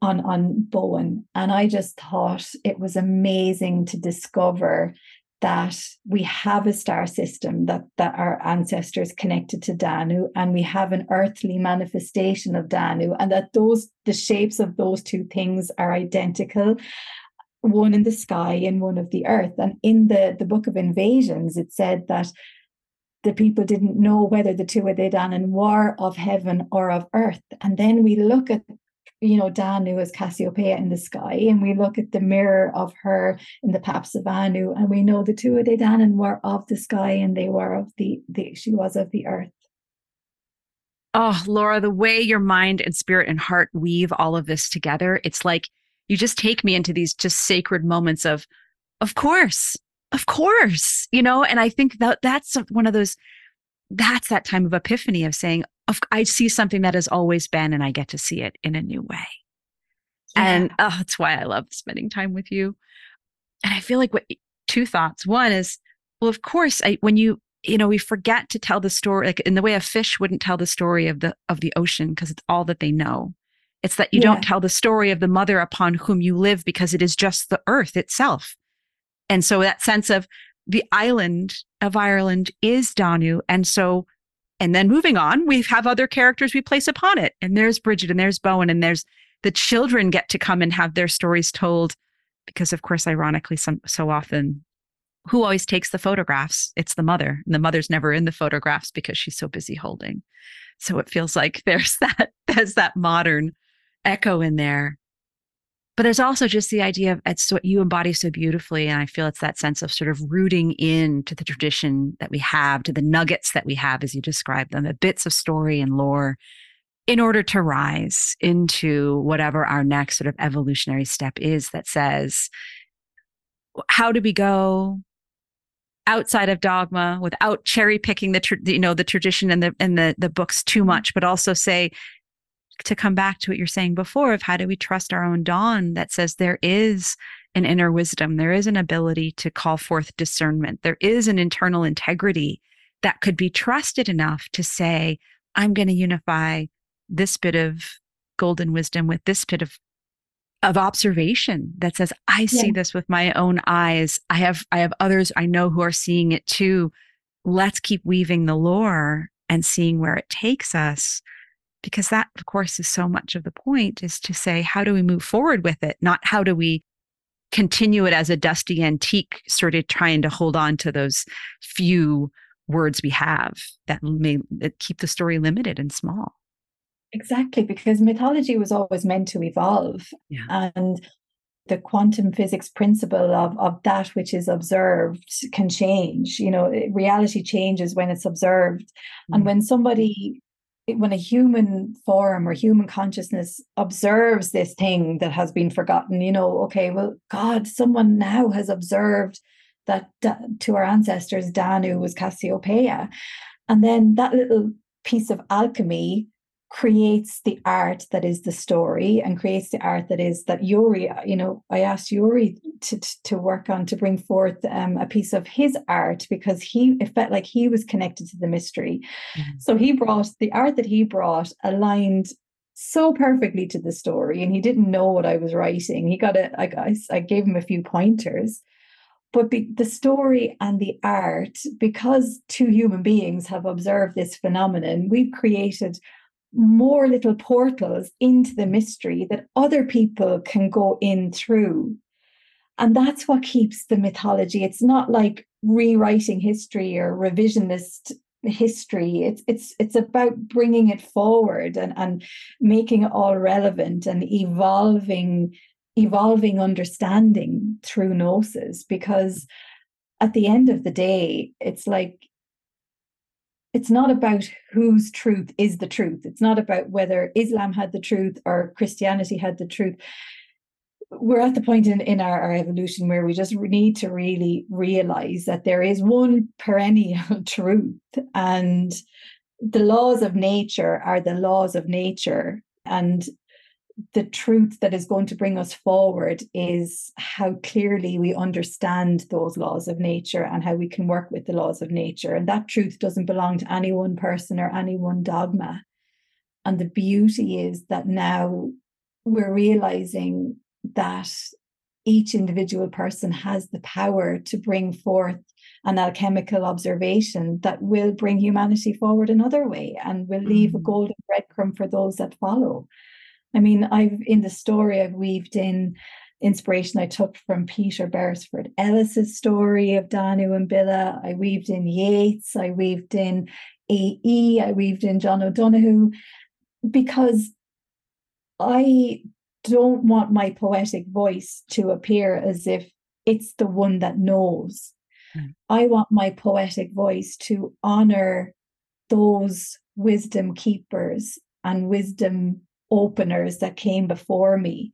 Speaker 2: on, on Boann. And I just thought it was amazing to discover that we have a star system that that our ancestors connected to Danu and we have an earthly manifestation of Danu and that those the shapes of those two things are identical one in the sky and one of the earth. And in the the book of invasions it said that the people didn't know whether the two were they Danan war of heaven or of earth. And then we look at you know, Danu as Cassiopeia in the sky, and we look at the mirror of her in the Paps of Anu, and we know the two of the Danan were of the sky and they were of the, the she was of the earth.
Speaker 1: Oh, Laura, the way your mind and spirit and heart weave all of this together, it's like you just take me into these just sacred moments of, of course, of course, you know, and I think that that's one of those, that's that time of epiphany of saying, I see something that has always been and I get to see it in a new way. Yeah. And oh, that's why I love spending time with you. And I feel like what two thoughts. One is, well, of course, I, when you, you know, we forget to tell the story, like in the way a fish wouldn't tell the story of the of the ocean because it's all that they know. It's that you yeah. don't tell the story of the mother upon whom you live because it is just the earth itself. And so that sense of the island of Ireland is Danu. And so and then moving on, we have other characters we place upon it. And there's Brigid and there's Boann and there's the children get to come and have their stories told because of course ironically some so often who always takes the photographs? It's the mother. And the mother's never in the photographs because she's so busy holding. So it feels like [laughs] there's that there's that modern echo in there but there's also just the idea of it's what you embody so beautifully. And I feel it's that sense of sort of rooting in to the tradition that we have, to the nuggets that we have, as you describe them, the bits of story and lore in order to rise into whatever our next sort of evolutionary step is that says, how do we go outside of dogma without cherry picking the, you know the tradition and the and the the books too much but also say to come back to what you're saying before of how do we trust our own dán that says there is an inner wisdom, there is an ability to call forth discernment, there is an internal integrity that could be trusted enough to say, I'm going to unify this bit of golden wisdom with this bit of of observation that says i see yeah. this with my own eyes. I have i have others i know who are seeing it too. Let's keep weaving the lore and seeing where it takes us because that of course is so much of the point is to say how do we move forward with it not how do we continue it as a dusty antique sort of trying to hold on to those few words we have that may keep the story limited and small
Speaker 2: exactly because mythology was always meant to evolve yeah. and the quantum physics principle of, of that which is observed can change you know reality changes when it's observed mm-hmm. and when somebody when a human form or human consciousness observes this thing that has been forgotten, you know, okay, well, God, someone now has observed that to our ancestors, Danu was Cassiopeia. And then that little piece of alchemy creates the art that is the story and creates the art that is that Yuri, you know, I asked Yuri to, to work on to bring forth um, a piece of his art because he it felt like he was connected to the mystery. Mm-hmm. So he brought the art that he brought aligned so perfectly to the story and he didn't know what I was writing. He got it. I, I gave him a few pointers. But be, the story and the art, because two human beings have observed this phenomenon, we've created more little portals into the mystery that other people can go in through. And that's what keeps the mythology. It's not like rewriting history or revisionist history it's it's it's about bringing it forward and and making it all relevant and evolving evolving understanding through gnosis because at the end of the day it's like it's not about whose truth is the truth. It's not about whether islam had the truth or christianity had the truth. We're at the point in, in our, our evolution where we just need to really realize that there is one perennial [laughs] truth and the laws of nature are the laws of nature. And the truth that is going to bring us forward is how clearly we understand those laws of nature and how we can work with the laws of nature. And that truth doesn't belong to any one person or any one dogma. And the beauty is that now we're realizing that each individual person has the power to bring forth an alchemical observation that will bring humanity forward another way and will leave mm. a golden breadcrumb for those that follow. I mean, I've in the story I've weaved in inspiration I took from Peter Beresford Ellis's story of Danu and Bile. I weaved in Yeats, I weaved in AE, I weaved in John O'Donohue, because I don't want my poetic voice to appear as if it's the one that knows. Mm. I want my poetic voice to honor those wisdom keepers and wisdom openers that came before me.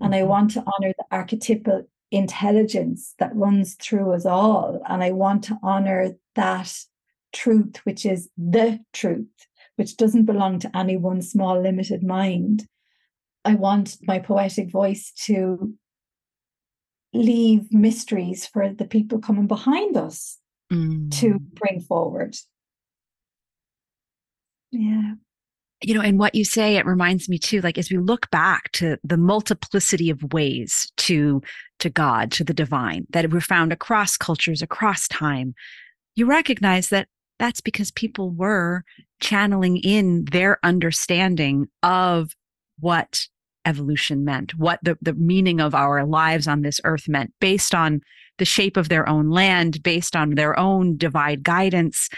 Speaker 2: And mm-hmm. I want to honor the archetypal intelligence that runs through us all. And I want to honor that truth, which is the truth, which doesn't belong to any one small, limited mind. I want my poetic voice to leave mysteries for the people coming behind us mm. to bring forward. Yeah.
Speaker 1: You know, and what you say, it reminds me too, like as we look back to the multiplicity of ways to to God, to the divine that were found across cultures, across time, you recognize that that's because people were channeling in their understanding of what evolution meant, what the, the meaning of our lives on this earth meant, based on the shape of their own land, based on their own divine guidance.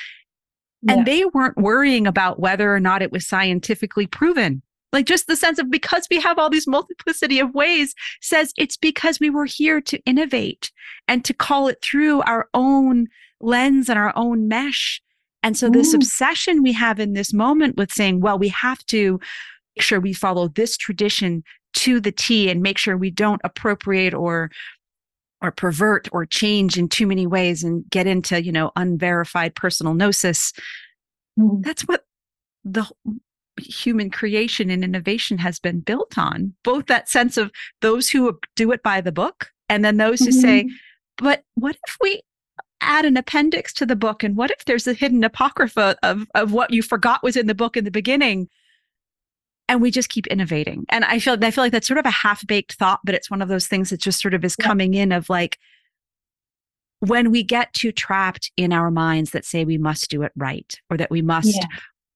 Speaker 1: Yeah. And they weren't worrying about whether or not it was scientifically proven. Like just the sense of because we have all these multiplicity of ways says it's because we were here to innovate and to call it through our own lens and our own mesh. And so, this obsession we have in this moment with saying, well, we have to make sure we follow this tradition to the T and make sure we don't appropriate or or pervert or change in too many ways and get into, you know, unverified personal gnosis. Mm-hmm. That's what the human creation and innovation has been built on. Both that sense of those who do it by the book and then those who mm-hmm. say, but what if we add an appendix to the book and what if there's a hidden apocrypha of of what you forgot was in the book in the beginning and we just keep innovating. And I feel I feel like that's sort of a half-baked thought, but it's one of those things that just sort of is yeah. coming in of like when we get too trapped in our minds that say we must do it right or that we must yeah.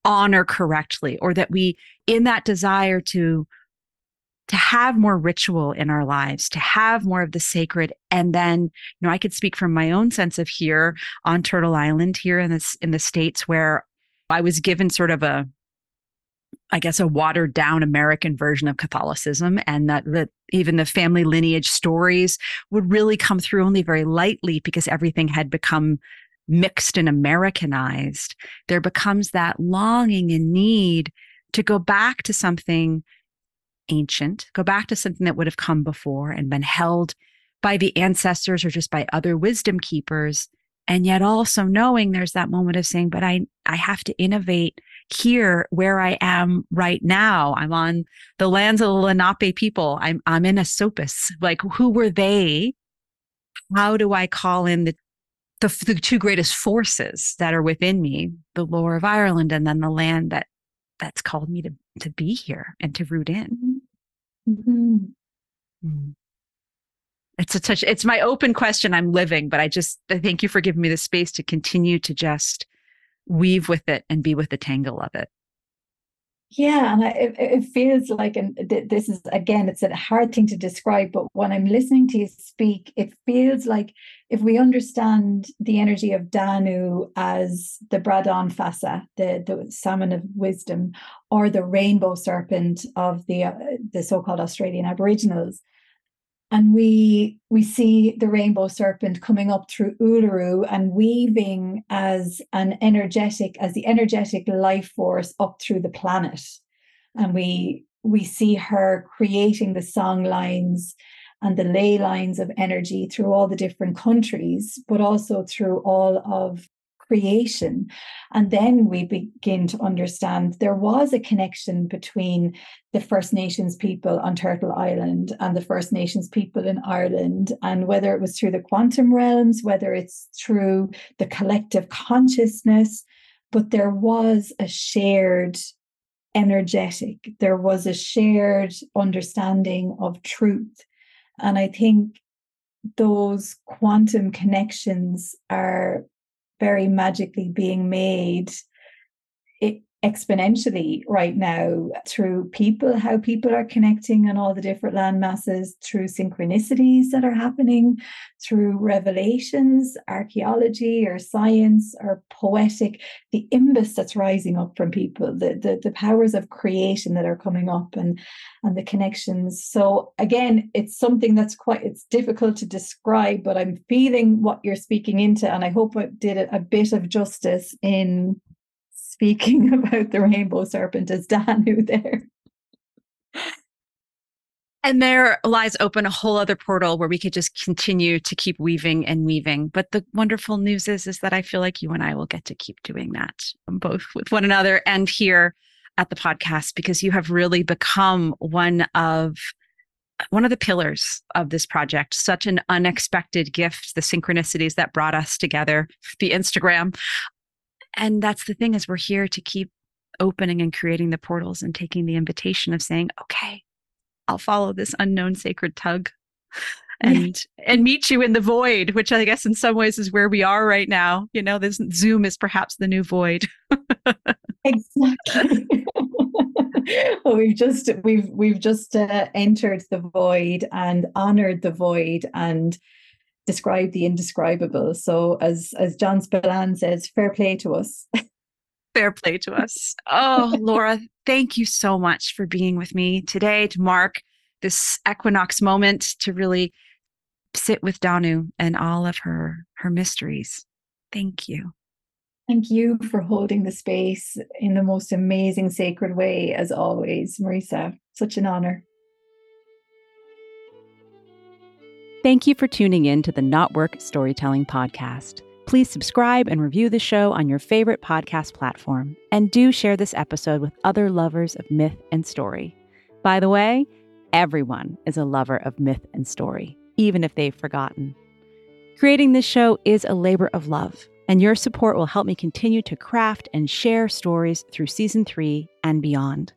Speaker 1: honor correctly or that we in that desire to to have more ritual in our lives to have more of the sacred and then you know i could speak from my own sense of here on turtle island here in this in the states where i was given sort of a I guess, a watered down American version of Catholicism, and that, that even the family lineage stories would really come through only very lightly because everything had become mixed and Americanized. There becomes that longing and need to go back to something ancient, go back to something that would have come before and been held by the ancestors or just by other wisdom keepers. And yet also knowing there's that moment of saying, but I, I have to innovate here where I am right now. I'm on the lands of the Lenape people. I'm I'm in Esopus. Like who were they? How do I call in the, the the two greatest forces that are within me, the lore of Ireland and then the land that that's called me to to be here and to root in.
Speaker 2: Mm-hmm.
Speaker 1: Mm. It's a touch. It's my open question. I'm living, but I just I thank you for giving me the space to continue to just weave with it and be with the tangle of it.
Speaker 2: Yeah, and I, it, it, feels like, and this is again, it's a hard thing to describe, but when I'm listening to you speak, it feels like if we understand the energy of Danu as the Bradán Feasa, the, the salmon of wisdom, or the rainbow serpent of the uh, the so-called Australian Aboriginals, and we we see the rainbow serpent coming up through Uluru and weaving as an energetic as the energetic life force up through the planet. And we we see her creating the song lines and the ley lines of energy through all the different countries but also through all of creation. And then we begin to understand there was a connection between the First Nations people on Turtle Island and the First Nations people in Ireland. And whether it was through the quantum realms, whether it's through the collective consciousness, but there was a shared energetic, there was a shared understanding of truth. And I think those quantum connections are very magically being made exponentially right now through people, how people are connecting on all the different land masses, through synchronicities that are happening, through revelations, archaeology or science or poetic, the imbas that's rising up from people, the, the, the powers of creation that are coming up and, and the connections. So again, it's something that's quite, it's difficult to describe, but I'm feeling what you're speaking into. And I hope I did a, a bit of justice in speaking [laughs] about the rainbow serpent as Danu there.
Speaker 1: And there lies open a whole other portal where we could just continue to keep weaving and weaving. But the wonderful news is, is that I feel like you and I will get to keep doing that um, both with one another and here at the podcast because you have really become one of one of the pillars of this project such an unexpected gift the synchronicities that brought us together the instagram and that's the thing is we're here to keep opening and creating the portals and taking the invitation of saying okay i'll follow this unknown sacred tug and and meet you in the void which i guess in some ways is where we are right now. You know this zoom is perhaps the new void.
Speaker 2: Exactly. [laughs] Well we've just we've we've just uh, entered the void and honored the void and describe the indescribable. So as as John Spillane says, fair play to us.
Speaker 1: fair play to us. Oh, Laura, thank you so much for being with me today to mark this equinox moment to really sit with Danu and all of her her mysteries. Thank you.
Speaker 2: Thank you for holding the space in the most amazing sacred way as always, Marisa. Such an honor.
Speaker 1: Thank you for tuning in to the KnotWork Storytelling Podcast. Please subscribe and review the show on your favorite podcast platform. And do share this episode with other lovers of myth and story. By the way, everyone is a lover of myth and story, even if they've forgotten. Creating this show is a labor of love, and your support will help me continue to craft and share stories through season three and beyond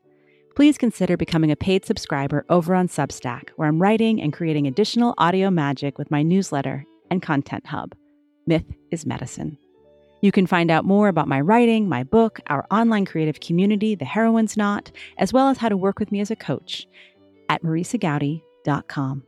Speaker 1: please consider becoming a paid subscriber over on Substack, where I'm writing and creating additional audio magic with my newsletter and content hub. Myth is Medicine. You can find out more about my writing, my book, our online creative community, The Heroine's Knot, as well as how to work with me as a coach at marisagoudy.com.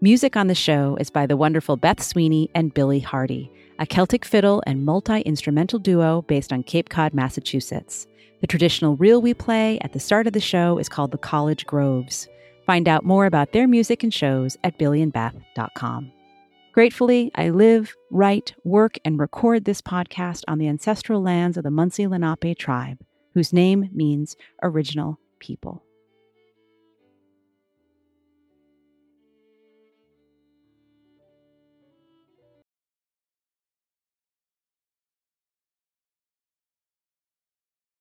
Speaker 1: Music on the show is by the wonderful Beth Sweeney and Billy Hardy, a Celtic fiddle and multi instrumental duo based on Cape Cod, Massachusetts. The traditional reel we play at the start of the show is called the College Groves. Find out more about their music and shows at billyandbeth.com. Gratefully, I live, write, work, and record this podcast on the ancestral lands of the Munsee Lenape tribe, whose name means original people.